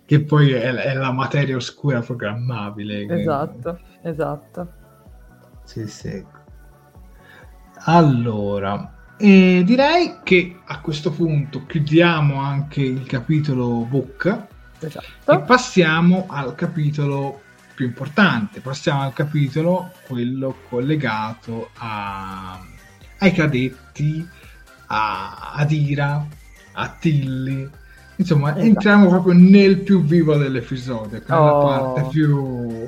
che poi è, è, la materia oscura programmabile. Esatto, che... esatto. Sì, sì. Allora, e direi che a questo punto chiudiamo anche il capitolo bocca esatto. e passiamo al capitolo più importante, passiamo al capitolo quello collegato a, ai cadetti, a Adira, a Tilly. Insomma, esatto. entriamo proprio nel più vivo dell'episodio, che oh. è la parte più...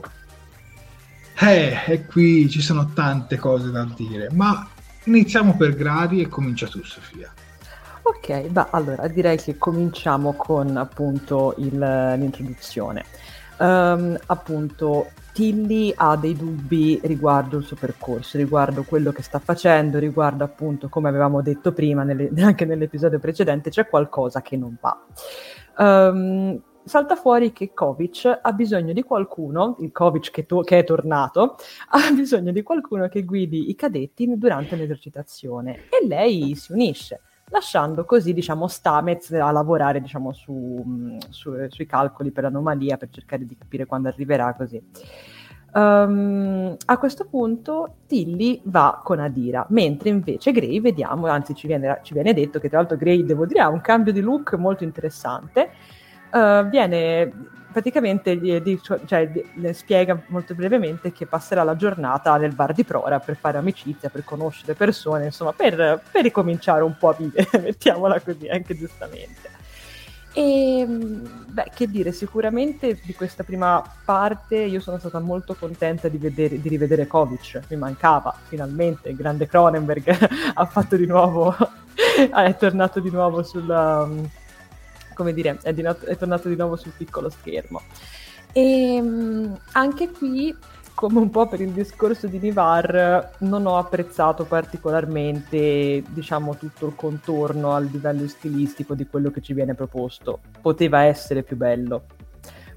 Eh, e qui ci sono tante cose da dire, ma Iniziamo per gradi e comincia tu, Sofia. Ok, beh, allora direi che cominciamo con appunto il, l'introduzione. Um, appunto, Tilly ha dei dubbi riguardo il suo percorso, riguardo quello che sta facendo, riguardo appunto, come avevamo detto prima, nelle, anche nell'episodio precedente, c'è qualcosa che non va. Um, salta fuori che Kovic ha bisogno di qualcuno, il Kovic che, to- che, è tornato, ha bisogno di qualcuno che guidi i cadetti durante l'esercitazione e lei si unisce, lasciando così diciamo, Stamez a lavorare diciamo, su, su, sui calcoli per l'anomalia per cercare di capire quando arriverà così. Um, a questo punto Tilly va con Adira, mentre invece Gray vediamo, anzi ci viene, ci viene detto che tra l'altro Gray, devo dire, ha un cambio di look molto interessante. Uh, viene praticamente cioè, spiega molto brevemente che passerà la giornata nel bar di Prora per fare amicizia, per conoscere persone, insomma, per, per ricominciare un po' a vivere, mettiamola così, anche giustamente. E beh, che dire, sicuramente di questa prima parte io sono stata molto contenta di, vedere, di rivedere Kovic, mi mancava finalmente, il grande Cronenberg ha fatto di nuovo, è tornato di nuovo sulla come dire, è, di no- è tornato di nuovo sul piccolo schermo. E um, anche qui, come un po' per il discorso di Nivar, non ho apprezzato particolarmente, diciamo, tutto il contorno al livello stilistico di quello che ci viene proposto. Poteva essere più bello,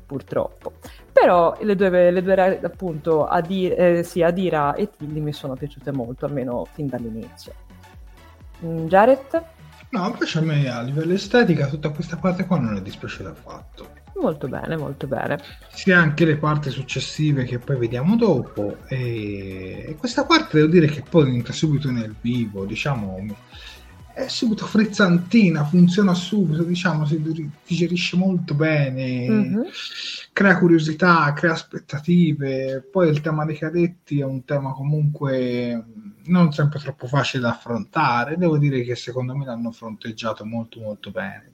purtroppo. Però le due, le due appunto, Adira, eh, sì, Adira e Tilly mi sono piaciute molto, almeno fin dall'inizio. Mm, Jared? No, invece a me a livello estetica tutta questa parte qua non è dispiaciuta affatto. Molto bene, molto bene. Sia anche le parti successive che poi vediamo dopo. E, questa parte devo dire che poi entra subito nel vivo, diciamo, è subito frizzantina, funziona subito, diciamo, si digerisce molto bene, mm-hmm. crea curiosità, crea aspettative. Poi il tema dei cadetti è un tema comunque non sempre troppo facile da affrontare. Devo dire che secondo me l'hanno fronteggiato molto molto bene.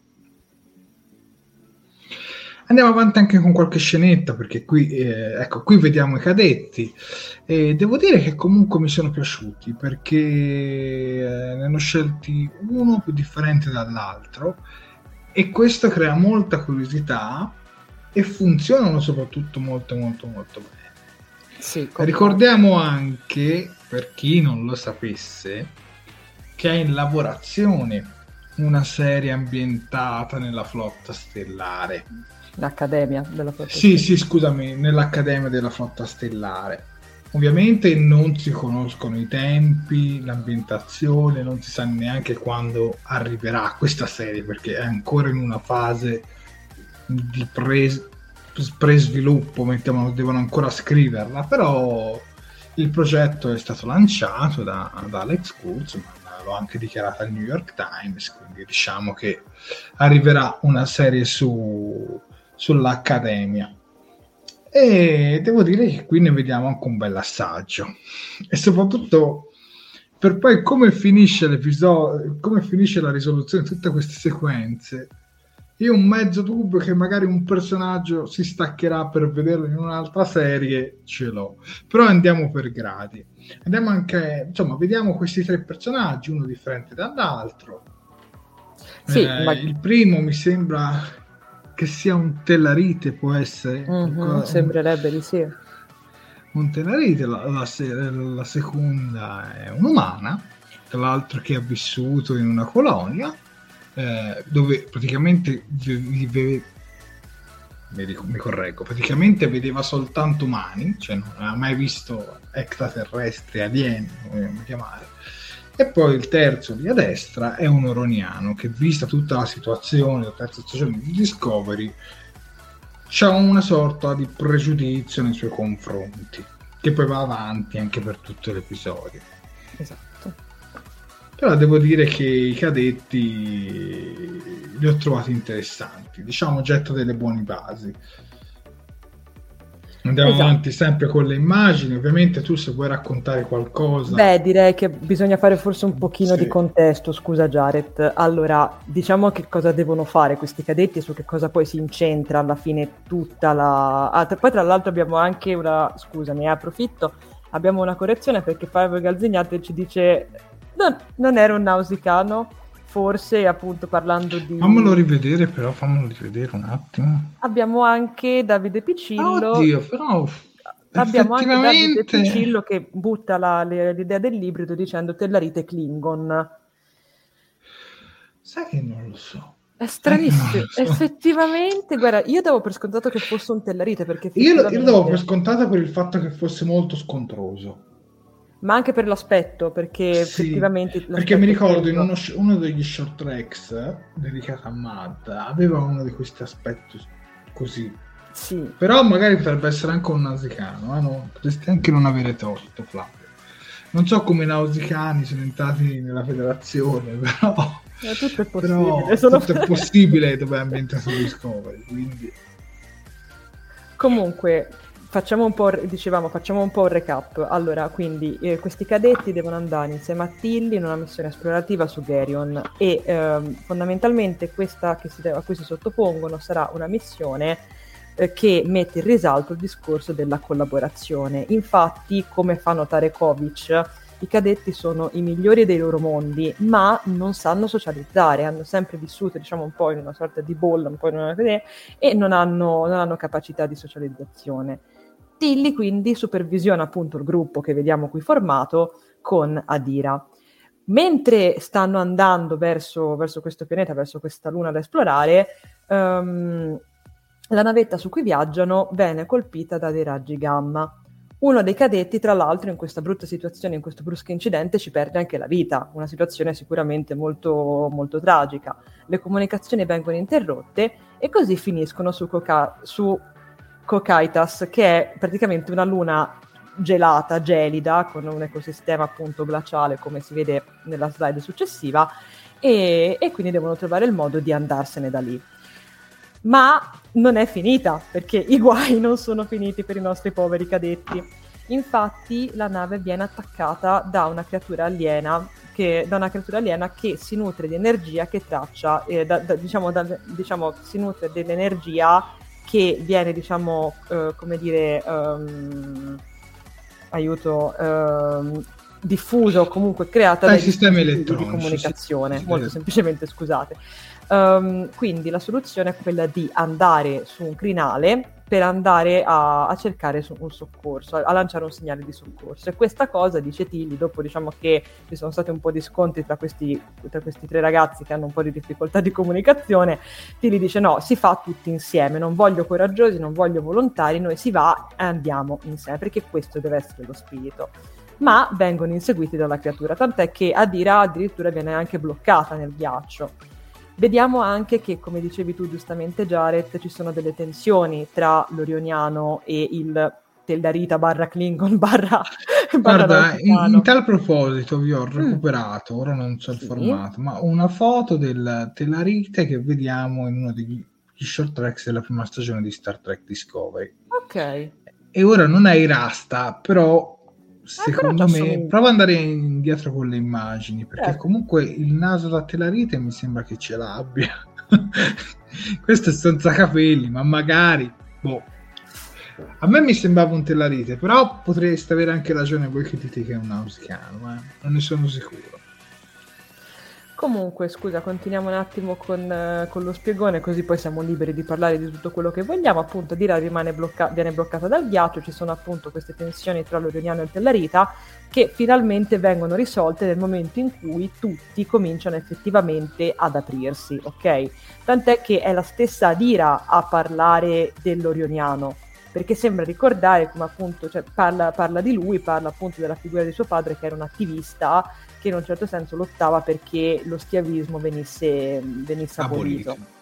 Andiamo avanti anche con qualche scenetta perché qui, eh, ecco, qui vediamo i cadetti e devo dire che comunque mi sono piaciuti perché eh, ne hanno scelti uno più differente dall'altro e questo crea molta curiosità e funzionano soprattutto molto molto molto bene. Sì, Ricordiamo anche, per chi non lo sapesse, che è in lavorazione una serie ambientata nella flotta stellare. L'Accademia della flotta stellare? Sì, sì, scusami, nell'Accademia della flotta stellare. Ovviamente non si conoscono i tempi, l'ambientazione, non si sa neanche quando arriverà questa serie perché è ancora in una fase di pre- pre-sviluppo, mettiamo, devono ancora scriverla, però il progetto è stato lanciato da, da Alex Kurtzman, l'ho anche dichiarato al New York Times, quindi diciamo che arriverà una serie su, sull'Accademia. E devo dire che qui ne vediamo anche un bel assaggio. E soprattutto per poi come finisce l'episodio, come finisce la risoluzione di tutte queste sequenze io un mezzo dubbio che magari un personaggio si staccherà per vederlo in un'altra serie ce l'ho. Però andiamo per gradi. Andiamo anche, insomma, vediamo questi tre personaggi, uno differente dall'altro. Sì, eh, ma... Il primo mi sembra che sia un tellarite, può essere. Mm-hmm, sembrerebbe di sì. Un tellarite, la, la, la seconda è un'umana, tra l'altro che ha vissuto in una colonia eh, dove praticamente vi, vi, mi, mi correggo, praticamente vedeva soltanto umani, cioè non aveva mai visto extraterrestri, alieni, come vogliamo chiamare. E poi il terzo lì a destra è un oroniano che, vista tutta la situazione, la terza stagione di Discovery, ha una sorta di pregiudizio nei suoi confronti, che poi va avanti anche per tutto l'episodio. Esatto. Però devo dire che i cadetti li ho trovati interessanti, diciamo getto delle buone basi. Andiamo esatto. avanti sempre con le immagini, ovviamente tu se vuoi raccontare qualcosa. Beh, direi che bisogna fare forse un pochino sì. di contesto, scusa Jared. Allora, diciamo che cosa devono fare questi cadetti e su che cosa poi si incentra alla fine tutta la... Ah, poi tra l'altro abbiamo anche una... scusami, approfitto, abbiamo una correzione perché Fabio Galzignate ci dice non, non era un nausicano, forse appunto parlando di... Fammelo rivedere però, fammelo rivedere un attimo. Abbiamo anche Davide Piccillo. Oddio, però... Abbiamo anche Davide Piccillo che butta la, le, l'idea dell'ibrido dicendo Tellarite Klingon. Sai che non lo so. È stranissimo, so. effettivamente, guarda, io davo per scontato che fosse un tellarite perché... Io, io davo per scontato per il fatto che fosse molto scontroso ma anche per l'aspetto, perché sì, effettivamente... Perché mi ricordo in uno, uno, degli short tracks dedicato a Mad aveva uno di questi aspetti così. Sì. Però magari potrebbe essere anche un nausicano, eh? no? potresti anche non avere torto, Flavio. Non so come i nausicani sono entrati nella federazione, però... Eh, tutto è però possibile. sono- tutto è possibile dove è ambientato Discovery, quindi... Comunque, facciamo un po', dicevamo, facciamo un po' un recap. Allora, quindi, eh, questi cadetti devono andare insieme a Tilly in una missione esplorativa su Gerion e ehm, fondamentalmente questa si, a cui si sottopongono sarà una missione eh, che mette in risalto il discorso della collaborazione. Infatti, come fa notare Kovic, i cadetti sono i migliori dei loro mondi, ma non sanno socializzare, hanno sempre vissuto, diciamo, un po' in una sorta di bolla, un po' in una e non hanno, non hanno capacità di socializzazione. Tilly quindi supervisiona appunto il gruppo che vediamo qui formato con Adira. Mentre stanno andando verso, verso questo pianeta, verso questa luna da esplorare, ehm, la navetta su cui viaggiano viene colpita da dei raggi gamma. Uno dei cadetti, tra l'altro, in questa brutta situazione, in questo brusco incidente, ci perde anche la vita, una situazione sicuramente molto, molto tragica. Le comunicazioni vengono interrotte e così finiscono su, Coca- su Kokaitas, che è praticamente una luna gelata, gelida, con un ecosistema appunto glaciale, come si vede nella slide successiva, e, e quindi devono trovare il modo di andarsene da lì. Ma non è finita, perché i guai non sono finiti per i nostri poveri cadetti. Infatti la nave viene attaccata da una creatura aliena che, da una creatura aliena che si nutre di energia che traccia, eh, da, da, diciamo, da, diciamo, si nutre dell'energia che viene, diciamo, eh, come dire, um, aiuto, um, diffuso o comunque creata dai dai sistemi elettronici. di comunicazione, sì. molto semplicemente, scusate. Um, quindi la soluzione è quella di andare su un crinale per andare a, a cercare un soccorso, a, a lanciare un segnale di soccorso. E questa cosa, dice Tilly, dopo diciamo che ci sono stati un po' di scontri tra questi, tra questi tre ragazzi che hanno un po' di difficoltà di comunicazione, Tilly dice no, si fa tutti insieme, non voglio coraggiosi, non voglio volontari, noi si va e andiamo insieme, perché questo deve essere lo spirito. Ma vengono inseguiti dalla creatura, tant'è che Adira addirittura viene anche bloccata nel ghiaccio. Vediamo anche che, come dicevi tu giustamente Jared, ci sono delle tensioni tra l'Orioniano e il Teldarita barra Klingon barra, barra Guarda, in, in tal proposito vi ho recuperato, ora non so il Mm. Sì. formato, ma una foto del Telarite che vediamo in uno degli gli short tracks della prima stagione di Star Trek Discovery. Ok, E ora non è Irasta, però secondo me t'assomiglia. prova ad andare indietro con le immagini, perché Ecco. comunque il naso da Telarite mi sembra che ce l'abbia. Questo è senza capelli, ma magari boh. A me mi sembrava un Telarite, però potreste avere anche ragione voi che dite che è un nausicano, ma non ne sono sicuro. Comunque, scusa, continuiamo un attimo con, eh, con lo spiegone, così poi siamo liberi di parlare di tutto quello che vogliamo. Appunto, Dira blocca- viene bloccata dal ghiaccio, ci sono appunto queste tensioni tra l'Orioniano e Tellarita che finalmente vengono risolte nel momento in cui tutti cominciano effettivamente ad aprirsi, ok? Tant'è che è la stessa Adira a parlare dell'Orioniano, perché sembra ricordare come appunto, cioè, parla, parla di lui, parla appunto della figura di suo padre che era un attivista in un certo senso lottava perché lo schiavismo venisse, venisse abolito. Abolito.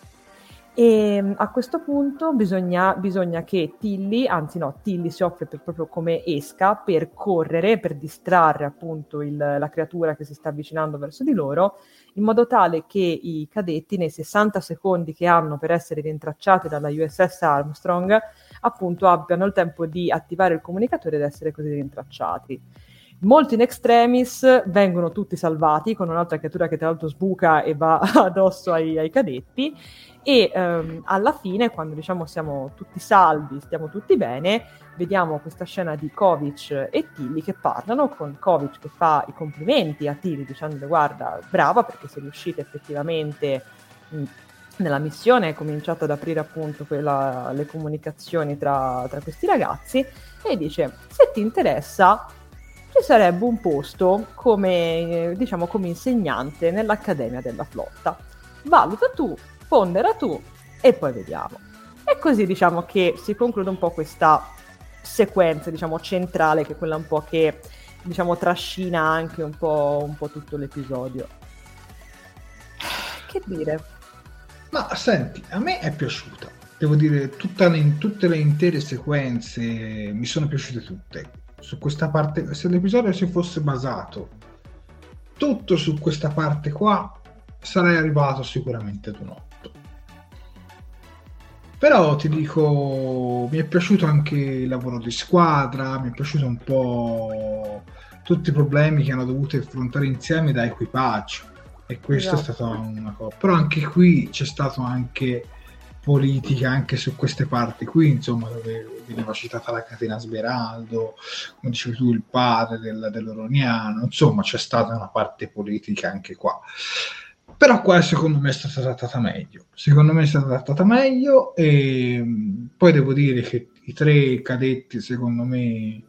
E mm, a questo punto bisogna, bisogna che Tilly, anzi no, Tilly si offre per- proprio come esca per correre, per distrarre appunto il- la creatura che si sta avvicinando verso di loro, in modo tale che i cadetti nei 60 secondi che hanno per essere rintracciati dalla USS Armstrong appunto abbiano il tempo di attivare il comunicatore ed essere così rintracciati. Molti in extremis vengono tutti salvati con un'altra creatura che tra l'altro sbuca e va addosso ai, ai cadetti. E ehm, alla fine quando diciamo siamo tutti salvi, stiamo tutti bene, vediamo questa scena di Kovic e Tilly che parlano con Kovic che fa i complimenti a Tilly dicendole guarda brava perché sei riuscita effettivamente mh, nella missione, hai cominciato ad aprire appunto quella- le comunicazioni tra, tra questi ragazzi. E dice se ti interessa ci sarebbe un posto come, eh, diciamo, come insegnante nell'Accademia della Flotta. Valuta tu, pondera tu e poi vediamo. E così diciamo che si conclude un po' questa sequenza, diciamo, centrale, che è quella un po' che, diciamo, trascina anche un po', un po' tutto l'episodio. Che dire? Ma senti, a me è piaciuta. devo dire, tutta, in tutte le intere sequenze mi sono piaciute tutte. Su questa parte, se l'episodio si fosse basato tutto su questa parte qua, sarei arrivato sicuramente ad un 8. Però ti dico, mi è piaciuto anche il lavoro di squadra, mi è piaciuto un po' tutti i problemi che hanno dovuto affrontare insieme da equipaggio e questo esatto. è stata una cosa. Però anche qui c'è stato anche politica anche su queste parti qui, insomma, dove veniva citata la catena Smeraldo, come dicevi tu, il padre del, dell'Oroniano, insomma, c'è stata una parte politica anche qua. Però qua secondo me è stata trattata meglio. Secondo me è stata trattata meglio e poi devo dire che i tre cadetti, secondo me,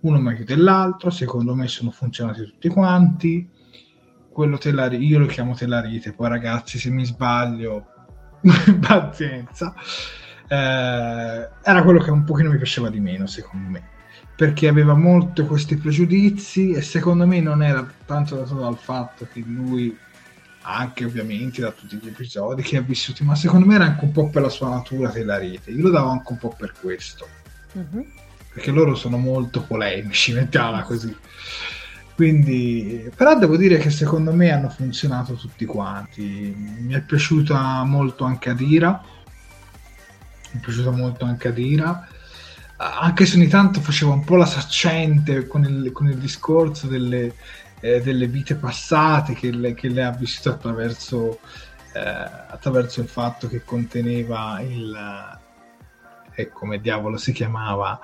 uno meglio dell'altro, secondo me sono funzionati tutti quanti. Quello telari- io lo chiamo telarite, poi ragazzi se mi sbaglio pazienza, eh, era quello che un pochino mi piaceva di meno, secondo me, perché aveva molto questi pregiudizi e secondo me non era tanto dato dal fatto che lui, anche ovviamente da tutti gli episodi che ha vissuto, ma secondo me era anche un po' per la sua natura della rete, io lo davo anche un po' per questo. Mm-hmm. Perché loro sono molto polemici, mettiamola così. Quindi, però devo dire che secondo me hanno funzionato tutti quanti. Mi è piaciuta molto anche Adira. Mi è piaciuta molto anche Adira. Anche se ogni tanto faceva un po' la saccente con il, con il discorso delle, eh, delle, vite passate che, le, che lei ha vissuto attraverso, eh, attraverso il fatto che conteneva il. Eh, come diavolo si chiamava?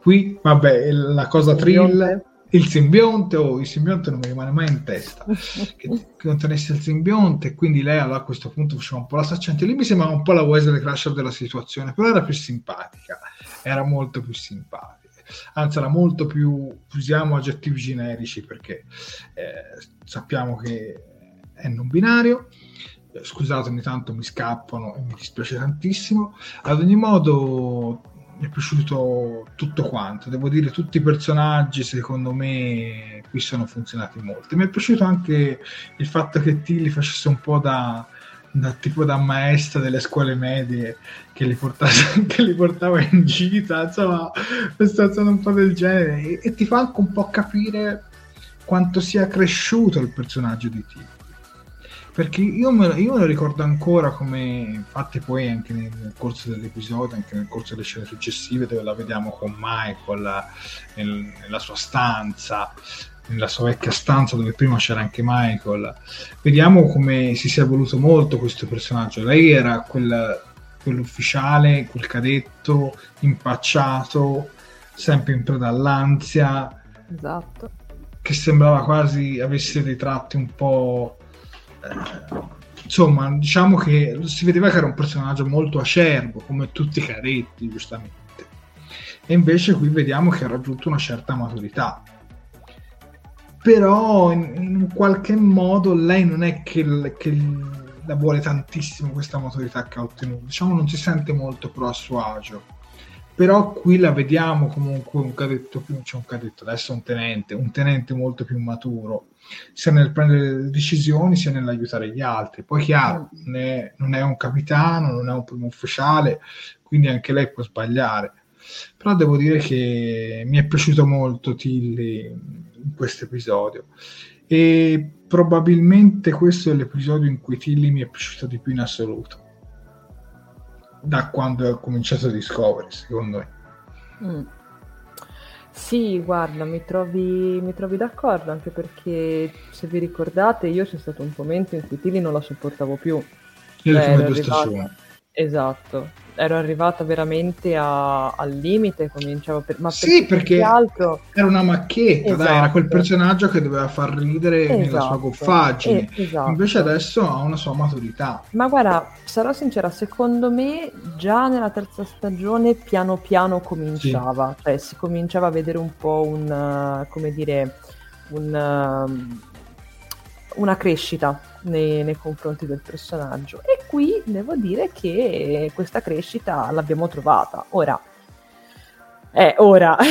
Qui, vabbè, la cosa thrill il simbionte o oh, il simbionte non mi rimane mai in testa. Che, che contenesse il simbionte quindi lei allora a questo punto faceva un po' la saccente. Lì mi sembrava un po' la Wesley Crusher della situazione però era più simpatica era molto più simpatica. Anzi era molto più usiamo aggettivi generici perché eh, sappiamo che è non binario. Scusate ogni tanto mi scappano e mi dispiace tantissimo. Ad ogni modo mi è piaciuto tutto quanto. Devo dire, tutti i personaggi, secondo me, qui sono funzionati molto. Mi è piaciuto anche il fatto che Tilly facesse un po' da, da tipo da maestra delle scuole medie che li, portava, che li portava in gita, insomma, stato un po' del genere. E, e ti fa anche un po' capire quanto sia cresciuto il personaggio di Tilly perché io me, io me, lo ricordo ancora come infatti poi anche nel, corso dell'episodio anche nel corso delle scene successive dove la vediamo con Michael nel, nella sua stanza nella sua vecchia stanza dove prima c'era anche Michael. Vediamo come si sia evoluto molto questo personaggio. Lei era quel, quell'ufficiale quel cadetto impacciato sempre in preda all'ansia esatto. che sembrava quasi avesse dei tratti un po' insomma, diciamo che si vedeva che era un personaggio molto acerbo, come tutti i caretti, giustamente. E invece qui vediamo che ha raggiunto una certa maturità. Però in, in qualche modo lei non è che, che, la vuole tantissimo questa maturità che ha ottenuto. Diciamo non si sente molto pro a suo agio. Però qui la vediamo comunque un cadetto più, c'è un cadetto, adesso un tenente, un tenente molto più maturo sia nel prendere decisioni sia nell'aiutare gli altri. Poi chiaro, mm. non è, non è un capitano, non è un primo ufficiale, quindi anche lei può sbagliare. Però devo dire che mi è piaciuto molto Tilly in questo episodio e probabilmente questo è l'episodio in cui Tilly mi è piaciuto di più in assoluto da quando ho cominciato Discovery secondo me mm. Sì, guarda, mi trovi, mi trovi d'accordo anche perché se vi ricordate io c'è stato un momento in cui Tilly non la sopportavo più. Cioè, ero arrivata... Esatto, ero arrivata veramente a, al limite, cominciavo per... Ma sì, perché altro... era una macchietta, esatto. dai, era quel esatto. personaggio che doveva far ridere esatto. nella sua goffaggine. Eh, esatto. Invece adesso ha una sua maturità. Ma guarda, sarò sincera, secondo me già nella terza stagione piano piano cominciava, sì. cioè si cominciava a vedere un po' un, come dire, un, una crescita nei, nei, confronti del personaggio. E qui devo dire che questa crescita l'abbiamo trovata. Ora, eh, ora.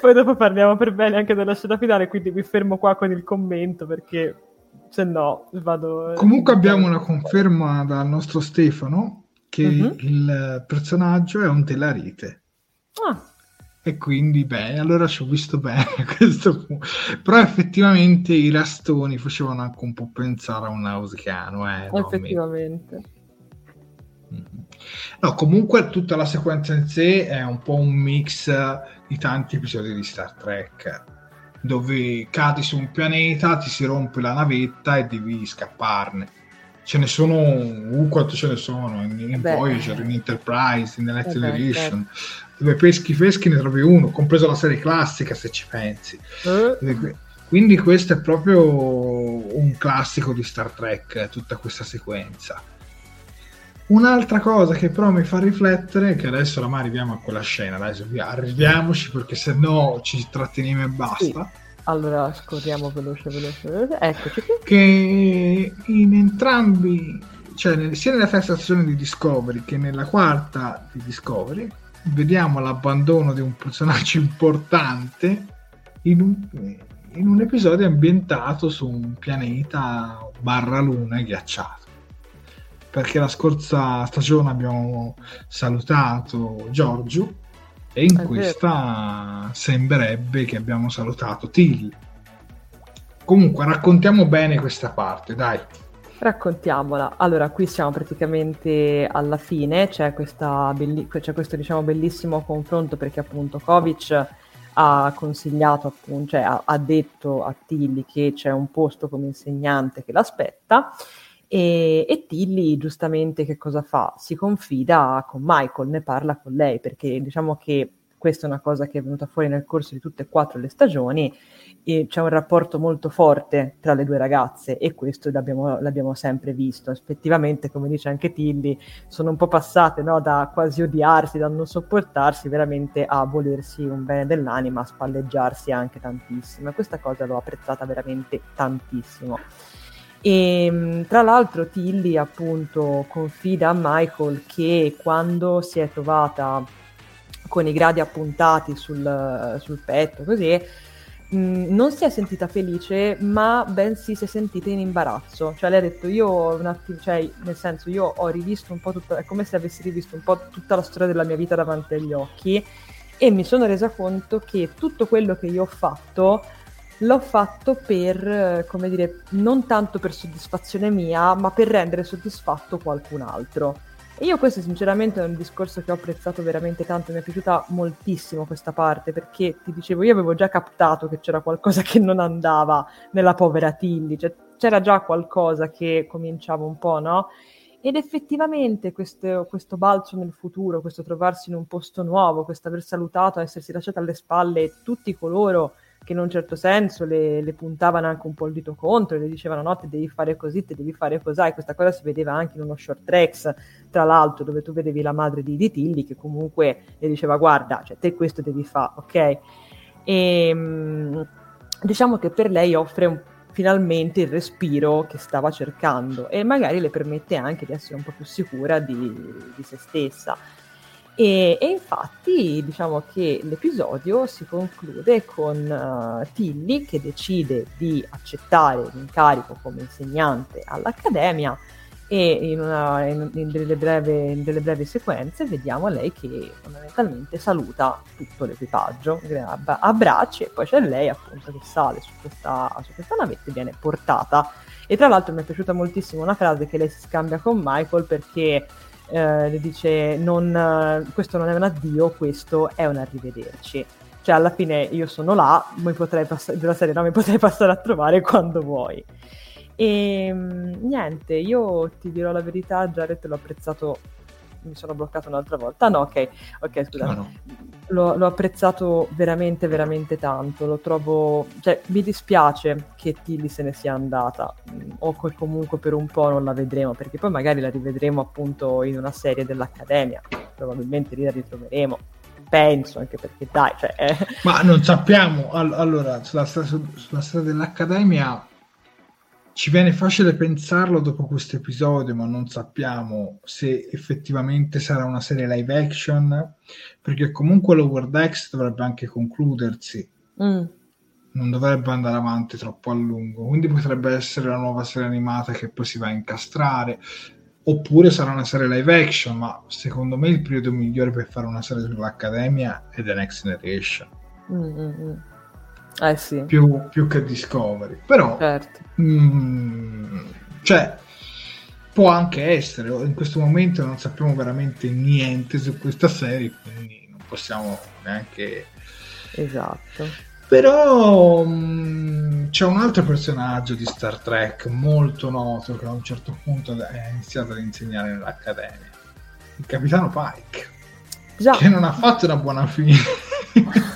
Poi dopo parliamo per bene anche della scena finale, quindi mi fermo qua con il commento perché se no vado... Comunque abbiamo una conferma dal nostro Stefano che Mhm. il personaggio è un telarite. Ah, E quindi, beh, allora ci ho visto bene a questo punto. Però effettivamente i rastoni facevano anche un po' pensare a un nausicano, eh, effettivamente. Mhm. No, comunque tutta la sequenza in sé è un po' un mix di tanti episodi di Star Trek, dove cadi su un pianeta, ti si rompe la navetta e devi scapparne. Ce ne sono, uh, quanto ce ne sono, in, in Beh. Voyager, in Enterprise, in The Next beh, Generation, dove peschi peschi ne trovi uno, compreso la serie classica se ci pensi. Eh, Quindi questo è proprio un classico di Star Trek, tutta questa sequenza. Un'altra cosa che però mi fa riflettere, che adesso oramai arriviamo a quella scena, via, arriviamoci perché se no ci tratteniamo e basta, Allora, scorriamo veloce, veloce, veloce. Eccoci che in entrambi, cioè sia nella terza stagione di Discovery che nella quarta di Discovery, vediamo l'abbandono di un personaggio importante in un, in un episodio ambientato su un pianeta barra luna ghiacciato. Perché la scorsa stagione abbiamo salutato Giorgio e in È vero. questa sembrerebbe che abbiamo salutato Till. Comunque raccontiamo bene questa parte, dai. Raccontiamola. Allora, qui siamo praticamente alla fine, c'è, belli- c'è questo diciamo, bellissimo confronto perché appunto Kovic ha consigliato, appunto, cioè ha, ha detto a Tilly che c'è un posto come insegnante che l'aspetta e, e Tilly giustamente che cosa fa? Si confida con Michael, ne parla con lei perché diciamo che questa è una cosa che è venuta fuori nel corso di tutte e quattro le stagioni e c'è un rapporto molto forte tra le due ragazze e questo l'abbiamo, l'abbiamo sempre visto. Effettivamente, come dice anche Tilly, sono un po' passate no, da quasi odiarsi, da non sopportarsi, veramente a volersi un bene dell'anima, a spalleggiarsi anche tantissimo. E questa cosa l'ho apprezzata veramente tantissimo. E mh, tra l'altro Tilly appunto confida a Michael che quando si è trovata con i gradi appuntati sul, sul petto, così, mh, non si è sentita felice, ma bensì si è sentita in imbarazzo. Cioè, lei ha detto: Io un attimo, cioè, nel senso, io ho rivisto un po' tutto, è come se avessi rivisto un po' tutta la storia della mia vita davanti agli occhi e mi sono resa conto che tutto quello che io ho fatto l'ho fatto per, come dire, non tanto per soddisfazione mia, ma per rendere soddisfatto qualcun altro. Io questo sinceramente è un discorso che ho apprezzato veramente tanto, mi è piaciuta moltissimo questa parte, perché ti dicevo, io avevo già captato che c'era qualcosa che non andava nella povera Tilly, cioè c'era già qualcosa che cominciava un po', no? Ed effettivamente questo, questo balzo nel futuro, questo trovarsi in un posto nuovo, questo aver salutato, essersi lasciato alle spalle tutti coloro che in un certo senso le, le puntavano anche un po' il dito contro le dicevano no, te devi fare così, te devi fare così, e questa cosa si vedeva anche in uno short tracks, tra l'altro, dove tu vedevi la madre di, di Tilly che comunque le diceva guarda, cioè te questo devi fare, ok? E mh, diciamo che per lei offre un, finalmente il respiro che stava cercando e magari le permette anche di essere un po' più sicura di, di se stessa. E, e, infatti diciamo che l'episodio si conclude con uh, Tilly che decide di accettare l'incarico come insegnante all'Accademia e in, una, in, in, delle breve, in, delle brevi sequenze vediamo lei che fondamentalmente saluta tutto l'equipaggio, abbracci e poi c'è lei appunto che sale su questa, su questa navetta e viene portata. E tra l'altro mi è piaciuta moltissimo una frase che lei si scambia con Michael perché eh, le dice non, questo non è un addio, questo è un arrivederci. Cioè alla fine io sono là, mi potrei pass- della serie no, mi potrei passare a trovare quando vuoi. E niente, io ti dirò la verità, Jared l'ho apprezzato, mi sono bloccato un'altra volta. No, ok, ok, scusa. No, no. L'ho, l'ho, apprezzato veramente, veramente tanto. Lo trovo, cioè, mi dispiace che Tilly se ne sia andata, o che comunque per un po' non la vedremo, perché poi magari la rivedremo appunto in una serie dell'Accademia. Probabilmente lì la ritroveremo. Penso anche perché, dai, cioè, eh. ma non sappiamo. All- allora, sulla, sulla storia dell'Accademia ci viene facile pensarlo dopo questo episodio, ma non sappiamo se effettivamente sarà una serie live action, perché comunque l'Over Decks dovrebbe anche concludersi, mm. non dovrebbe andare avanti troppo a lungo, quindi potrebbe essere la nuova serie animata che poi si va a incastrare. oppure sarà una serie live action, ma secondo me il periodo migliore per fare una serie sull'Accademia è The Next Generation. Mm-hmm. Eh sì. Più, più, che Discovery. Però, certo. mh, cioè, può anche essere, in questo momento non sappiamo veramente niente su questa serie, quindi non possiamo neanche... Esatto. Però mh, c'è un altro personaggio di Star Trek molto noto che a un certo punto è iniziato ad insegnare nell'Accademia, il capitano Pike, Già. che non ha fatto una buona fine.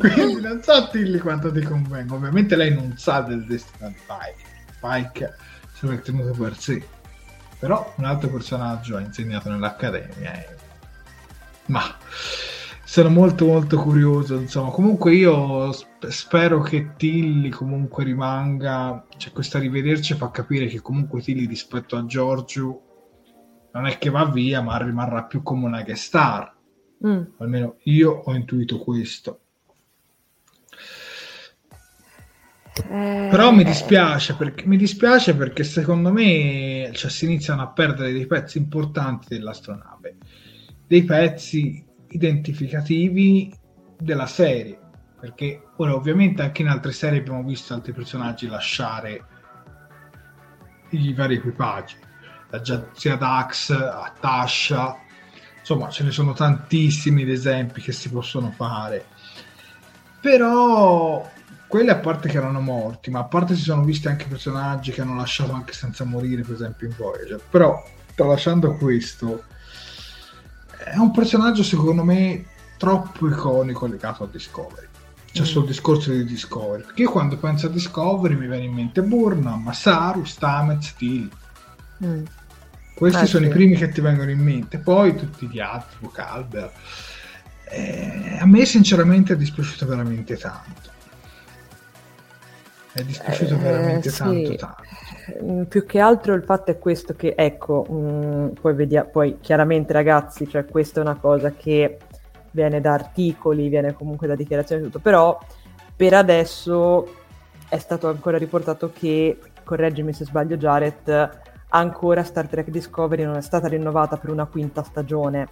Quindi non so dirgli quanto ti convenga. Ovviamente lei non sa del destino di Pike. Pike se l'è tenuto per sé. Però un altro personaggio ha insegnato nell'Accademia. E... Ma sono molto molto curioso insomma comunque io spero che Tilly comunque rimanga cioè questa rivederci fa capire che comunque Tilly rispetto a Giorgio non è che va via ma rimarrà più come una guest star mm. almeno io ho intuito questo eh... però mi dispiace perché, mi dispiace perché secondo me cioè, si iniziano a perdere dei pezzi importanti dell'astronave. Dei pezzi identificativi della serie. Perché ora ovviamente anche in altre serie abbiamo visto altri personaggi lasciare i vari equipaggi. Da sia Dax a Tasha insomma ce ne sono tantissimi esempi che si possono fare. Però quelli a parte che erano morti ma a parte si sono visti anche personaggi che hanno lasciato anche senza morire per esempio in Voyager. Però tralasciando questo è un personaggio secondo me troppo iconico legato a Discovery. Cioè mm. sul discorso di Discovery. Perché io quando penso a Discovery mi viene in mente Burnham, Masaru, Stamets, Till. Mm. questi ah, sono sì. i primi che ti vengono in mente. Poi tutti gli altri, Vocalber eh, a me sinceramente è dispiaciuto veramente tanto è dispiaciuto eh, veramente sì. tanto, tanto. Mm, più che altro il fatto è questo che, ecco, mh, mm, poi, vediamo, poi chiaramente ragazzi, cioè questa è una cosa che viene da articoli, viene comunque da dichiarazioni e tutto, però per adesso è stato ancora riportato che, correggimi se sbaglio Jared, ancora Star Trek Discovery non è stata rinnovata per una quinta stagione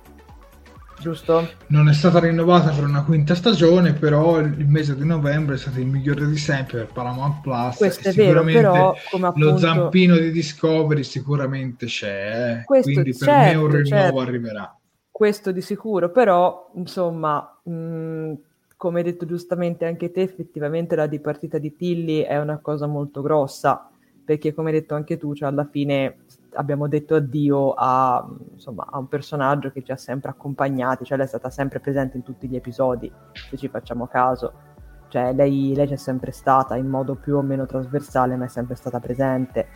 giusto? Non è stata rinnovata per una quinta stagione, però il mese di novembre è stato il migliore di sempre per Paramount Plus. Questo è vero, però appunto... lo zampino di Discovery sicuramente c'è, eh. Questo, quindi per certo, me un rinnovo certo. arriverà. Questo di sicuro, però insomma, mh, mm, come hai detto giustamente anche te, effettivamente la dipartita di Tilly è una cosa molto grossa, perché come hai detto anche tu, cioè alla fine abbiamo detto addio a, insomma, a, un personaggio che ci ha sempre accompagnati, cioè lei è stata sempre presente in tutti gli episodi, se ci facciamo caso. Cioè lei, lei c'è sempre stata in modo più o meno trasversale, ma è sempre stata presente.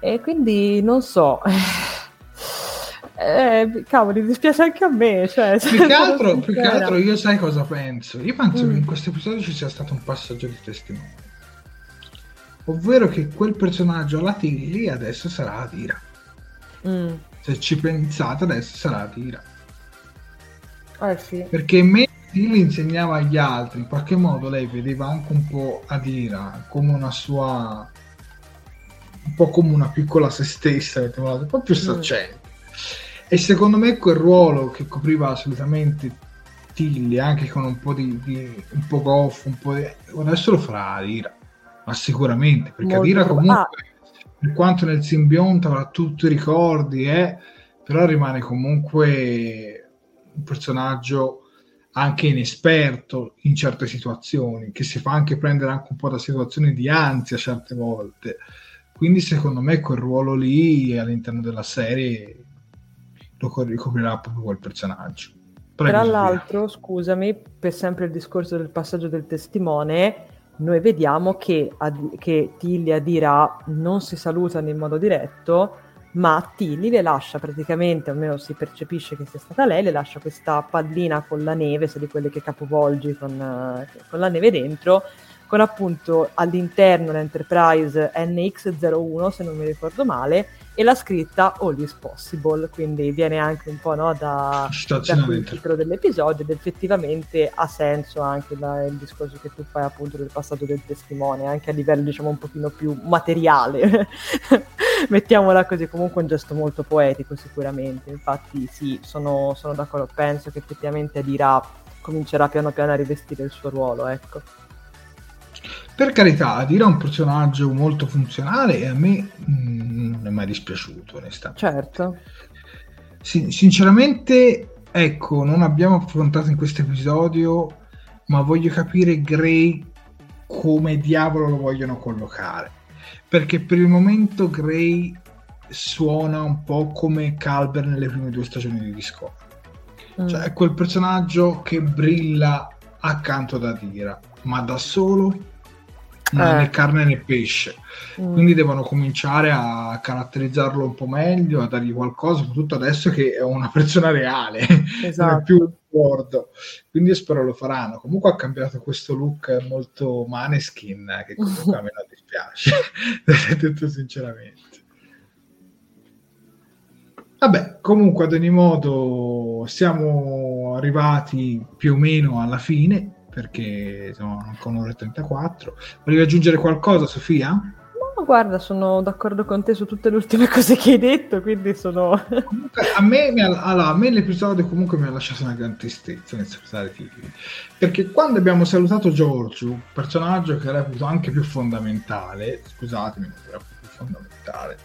E quindi non so. Eh, cavolo, dispiace anche a me. Cioè, più, che altro, più che altro, io sai cosa penso? Io penso mm. che in questo episodio ci sia stato un passaggio di testimone ovvero che quel personaggio alla Tilly adesso sarà Adira. Mm. Se ci pensate adesso sarà Adira. Eh sì. Perché mentre Tilly insegnava agli altri, in qualche modo lei vedeva anche un po' Adira come una sua... un po' come una piccola se stessa, un po' più saccente. Mm. E secondo me quel ruolo che copriva solitamente Tilly, anche con un po' di, di un po' goff, un po' di... adesso lo farà Adira ma sicuramente, perché Molto Adira comunque, ah. per quanto nel simbionte avrà tutti i ricordi, eh, però rimane comunque un personaggio anche inesperto in certe situazioni, che si fa anche prendere anche un po' da situazioni di ansia certe volte. Quindi secondo me quel ruolo lì all'interno della serie lo ricoprirà proprio quel personaggio. Prego, Tra l'altro, scusami, per sempre il discorso del passaggio del testimone, noi vediamo che, Ad- che Tilly Adira non si salutano in modo diretto, ma Tilly le lascia praticamente, almeno si percepisce che sia stata lei, le lascia questa pallina con la neve, se di quelle che capovolgi con, uh, con la neve dentro, con appunto all'interno l'Enterprise NX01, se non mi ricordo male, e la scritta All is Possible, quindi viene anche un po' no, da, da il titolo dell'episodio ed effettivamente ha senso anche la, il discorso che tu fai appunto del passaggio del testimone, anche a livello diciamo un pochino più materiale. Mettiamola così, comunque un gesto molto poetico sicuramente. Infatti sì, sono, sono d'accordo, penso che effettivamente Adira comincerà piano piano a rivestire il suo ruolo, ecco. Per carità, Adira è un personaggio molto funzionale e a me mh, mm, non è mai dispiaciuto, onestamente. Certo. Sì, sinceramente, ecco, non abbiamo affrontato in questo episodio, ma voglio capire Gray come diavolo lo vogliono collocare. Perché per il momento Gray suona un po' come Calber nelle prime due stagioni di Discord. Mm. Cioè è quel personaggio che brilla accanto ad Adira, ma da solo non è eh. né carne né pesce. Mm. Quindi devono cominciare a caratterizzarlo un po' meglio, a dargli qualcosa, soprattutto adesso che è una persona reale, esatto. non è più un bordo. Quindi spero lo faranno. Comunque ha cambiato questo look molto maneskin, che comunque a me non dispiace, detto sinceramente. Vabbè, comunque ad ogni modo siamo arrivati più o meno alla fine perché sono con un'ora e 34. Volevi aggiungere qualcosa, Sofia? No, guarda, sono d'accordo con te su tutte le ultime cose che hai detto, quindi sono... a, me, allora, a me l'episodio comunque mi ha lasciato una gran tristezza nel salutare Tigri, perché quando abbiamo salutato Giorgio, personaggio che reputo anche più fondamentale, scusatemi, era più fondamentale,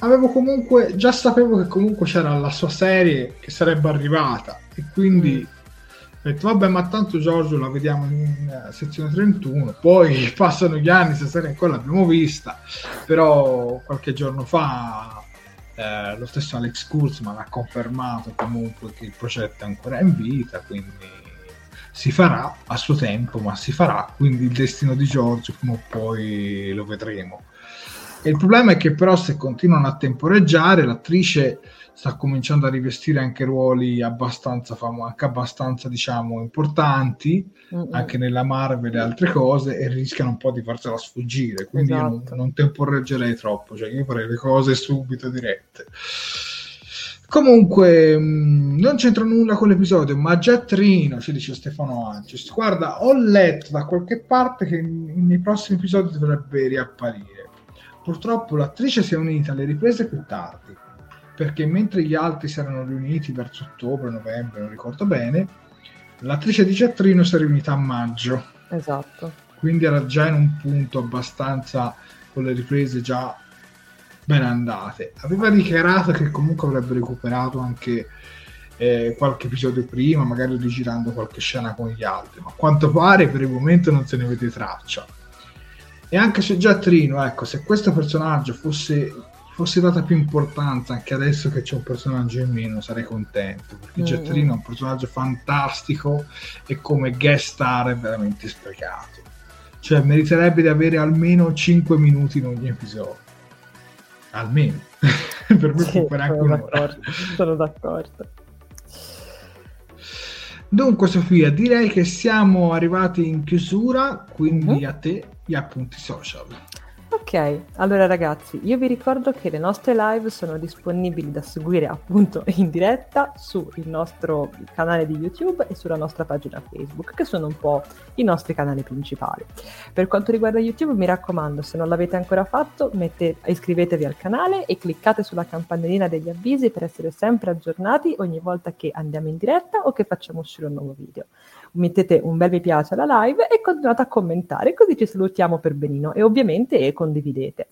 avevo comunque, già sapevo che comunque c'era la sua serie che sarebbe arrivata e quindi... Mm ho detto vabbè ma tanto Giorgio la vediamo in uh, sezione 31 poi passano gli anni se serie ancora l'abbiamo vista. Però qualche giorno fa eh, lo stesso Alex Kurzman ha confermato comunque che il progetto è ancora in vita quindi si farà a suo tempo ma si farà quindi il destino di Giorgio prima o poi lo vedremo. E il problema è che però se continuano a temporeggiare l'attrice sta cominciando a rivestire anche ruoli abbastanza famo- anche abbastanza diciamo importanti Mm-mm. anche nella Marvel e altre cose e rischiano un po' di farsela sfuggire quindi esatto. non, non temporeggerei troppo cioè io farei le cose subito dirette Comunque, mh, mm, non c'entra nulla con l'episodio, ma già Trino, ci dice Stefano Ancis, guarda, ho letto da qualche parte che nei prossimi episodi dovrebbe riapparire. Purtroppo l'attrice si è unita alle riprese più tardi perché mentre gli altri si erano riuniti verso ottobre, novembre, non ricordo bene, l'attrice di Ciattrino si è riunita a maggio. Esatto. Quindi era già in un punto abbastanza con le riprese già ben andate. Aveva dichiarato che comunque avrebbe recuperato anche eh, qualche episodio prima, magari rigirando qualche scena con gli altri, ma a quanto pare per il momento non se ne vede traccia. E anche se già Trino, ecco, se questo personaggio fosse fosse data più importanza anche adesso che c'è un personaggio in meno sarei contento. Perché mm. Getterino è un personaggio fantastico e come guest star è veramente sprecato. Cioè meriterebbe di avere almeno 5 minuti in ogni episodio. Almeno. Per me sì, può anche un'ora. sono d'accordo. Dunque Sofia direi che siamo arrivati in chiusura quindi mm-hmm. a te gli appunti social Ok, allora ragazzi, io vi ricordo che le nostre live sono disponibili da seguire appunto in diretta sul nostro canale di YouTube e sulla nostra pagina Facebook, che sono un po' i nostri canali principali. Per quanto riguarda YouTube, mi raccomando, se non l'avete ancora fatto, mette, iscrivetevi al canale e cliccate sulla campanellina degli avvisi per essere sempre aggiornati ogni volta che andiamo in diretta o che facciamo uscire un nuovo video mettete un bel mi piace alla live e continuate a commentare, così ci salutiamo per benino e ovviamente condividete.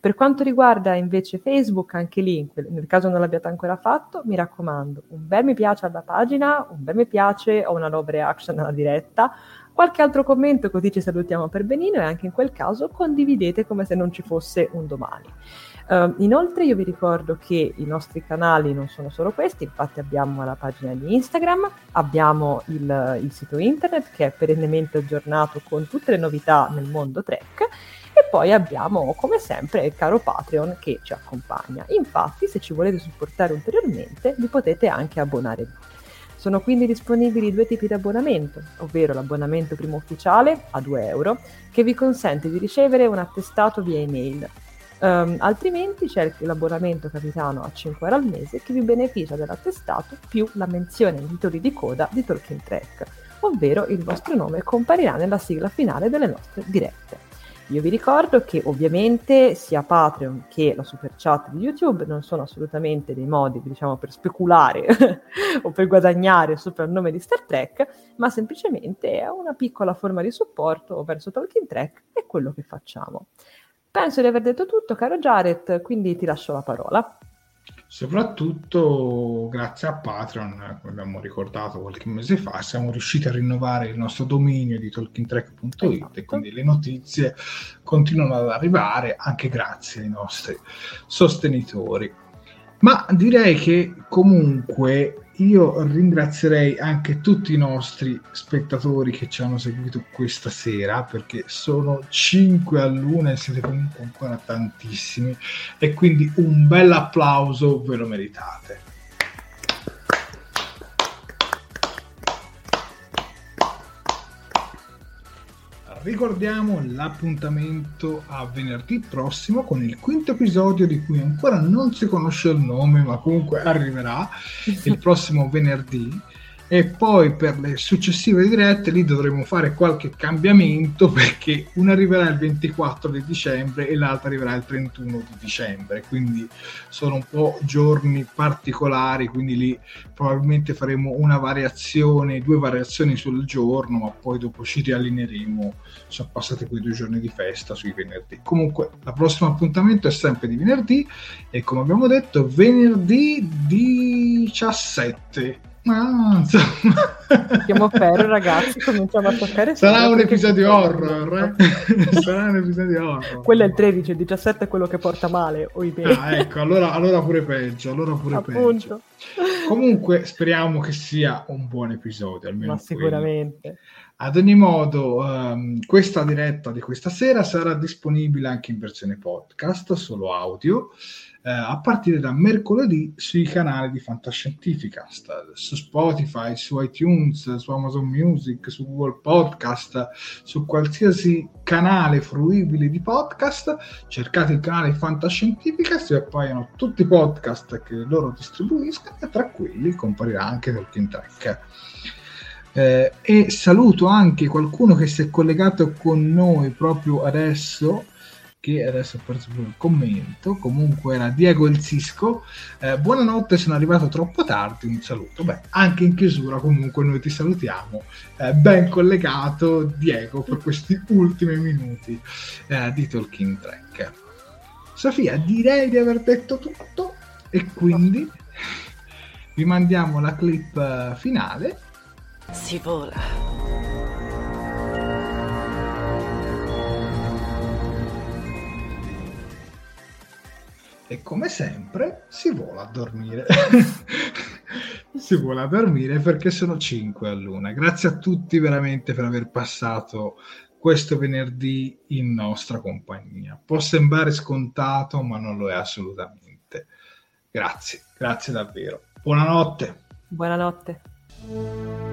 Per quanto riguarda invece Facebook, anche lì, nel caso non l'abbiate ancora fatto, mi raccomando, un bel mi piace alla pagina, un bel mi piace o una love reaction alla diretta, qualche altro commento così ci salutiamo per benino e anche in quel caso condividete come se non ci fosse un domani. Uh, inoltre io vi ricordo che i nostri canali non sono solo questi, infatti abbiamo la pagina di Instagram, abbiamo il, il sito internet che è perennemente aggiornato con tutte le novità nel mondo Trek e poi abbiamo come sempre il caro Patreon che ci accompagna. Infatti se ci volete supportare ulteriormente vi potete anche abbonare sono quindi disponibili due tipi di abbonamento, ovvero l'abbonamento primo ufficiale a 2 euro, che vi consente di ricevere un attestato via email Um, altrimenti c'è l'abbonamento capitano a 5 euro al mese che vi beneficia dell'attestato più la menzione nei titoli di coda di Talking Track, ovvero il vostro nome comparirà nella sigla finale delle nostre dirette. Io vi ricordo che ovviamente sia Patreon che la super chat di YouTube non sono assolutamente dei modi, diciamo, per speculare o per guadagnare sopra il nome di Star Trek, ma semplicemente è una piccola forma di supporto verso Talking Track e quello che facciamo. Penso di aver detto tutto, caro Jared, quindi ti lascio la parola. Soprattutto grazie a Patreon, come abbiamo ricordato qualche mese fa, siamo riusciti a rinnovare il nostro dominio di talkingtrack.it esatto. e quindi le notizie continuano ad arrivare anche grazie ai nostri sostenitori. Ma direi che comunque io ringrazierei anche tutti i nostri spettatori che ci hanno seguito questa sera perché sono 5 a luna e siete comunque ancora tantissimi e quindi un bel applauso ve lo meritate. Ricordiamo l'appuntamento a venerdì prossimo con il quinto episodio di cui ancora non si conosce il nome, ma comunque arriverà il prossimo venerdì e poi per le successive dirette lì dovremo fare qualche cambiamento perché una arriverà il 24 di dicembre e l'altra arriverà il 31 di dicembre. Quindi sono un po' giorni particolari quindi lì probabilmente faremo una variazione due variazioni sul giorno ma poi dopo ci riallineeremo sono passati quei due giorni di festa sui venerdì. Comunque il prossimo appuntamento è sempre di venerdì e come abbiamo detto venerdì 17 Ah, insomma. Siamo ferro, ragazzi, cominciamo a toccare. Sarà un episodio horror. Eh? Sarà un episodio horror. Quello è il 13, il 17 è quello che porta male. Ah, ecco, allora, allora, pure peggio. Allora pure peggio. Comunque, speriamo che sia un buon episodio. Almeno Ma sicuramente. Quello. Ad ogni modo, um, questa diretta di questa sera sarà disponibile anche in versione podcast, solo audio eh, a partire da mercoledì sui canali di Fantascientificast, su Spotify, su iTunes, su Amazon Music, su Google Podcast, su qualsiasi canale fruibile di podcast, cercate il canale Fantascientificast e appaiono tutti i podcast che loro distribuiscono e tra quelli comparirà anche Talking Track. Eh, e saluto anche qualcuno che si è collegato con noi proprio adesso che adesso ho perso il commento, comunque era Diego Il Cisco, eh, buonanotte, sono arrivato troppo tardi, un saluto. Beh, anche in chiusura comunque noi ti salutiamo, eh, ben collegato Diego per questi ultimi minuti eh, di Talking Track. Sofia, direi di aver detto tutto e quindi vi mandiamo la clip eh, finale. Si vola e come sempre si vola a dormire. si vola a dormire perché sono 5 a luna. Grazie a tutti veramente per aver passato questo venerdì in nostra compagnia. Può sembrare scontato, ma non lo è assolutamente. Grazie, grazie davvero. Buonanotte. Buonanotte.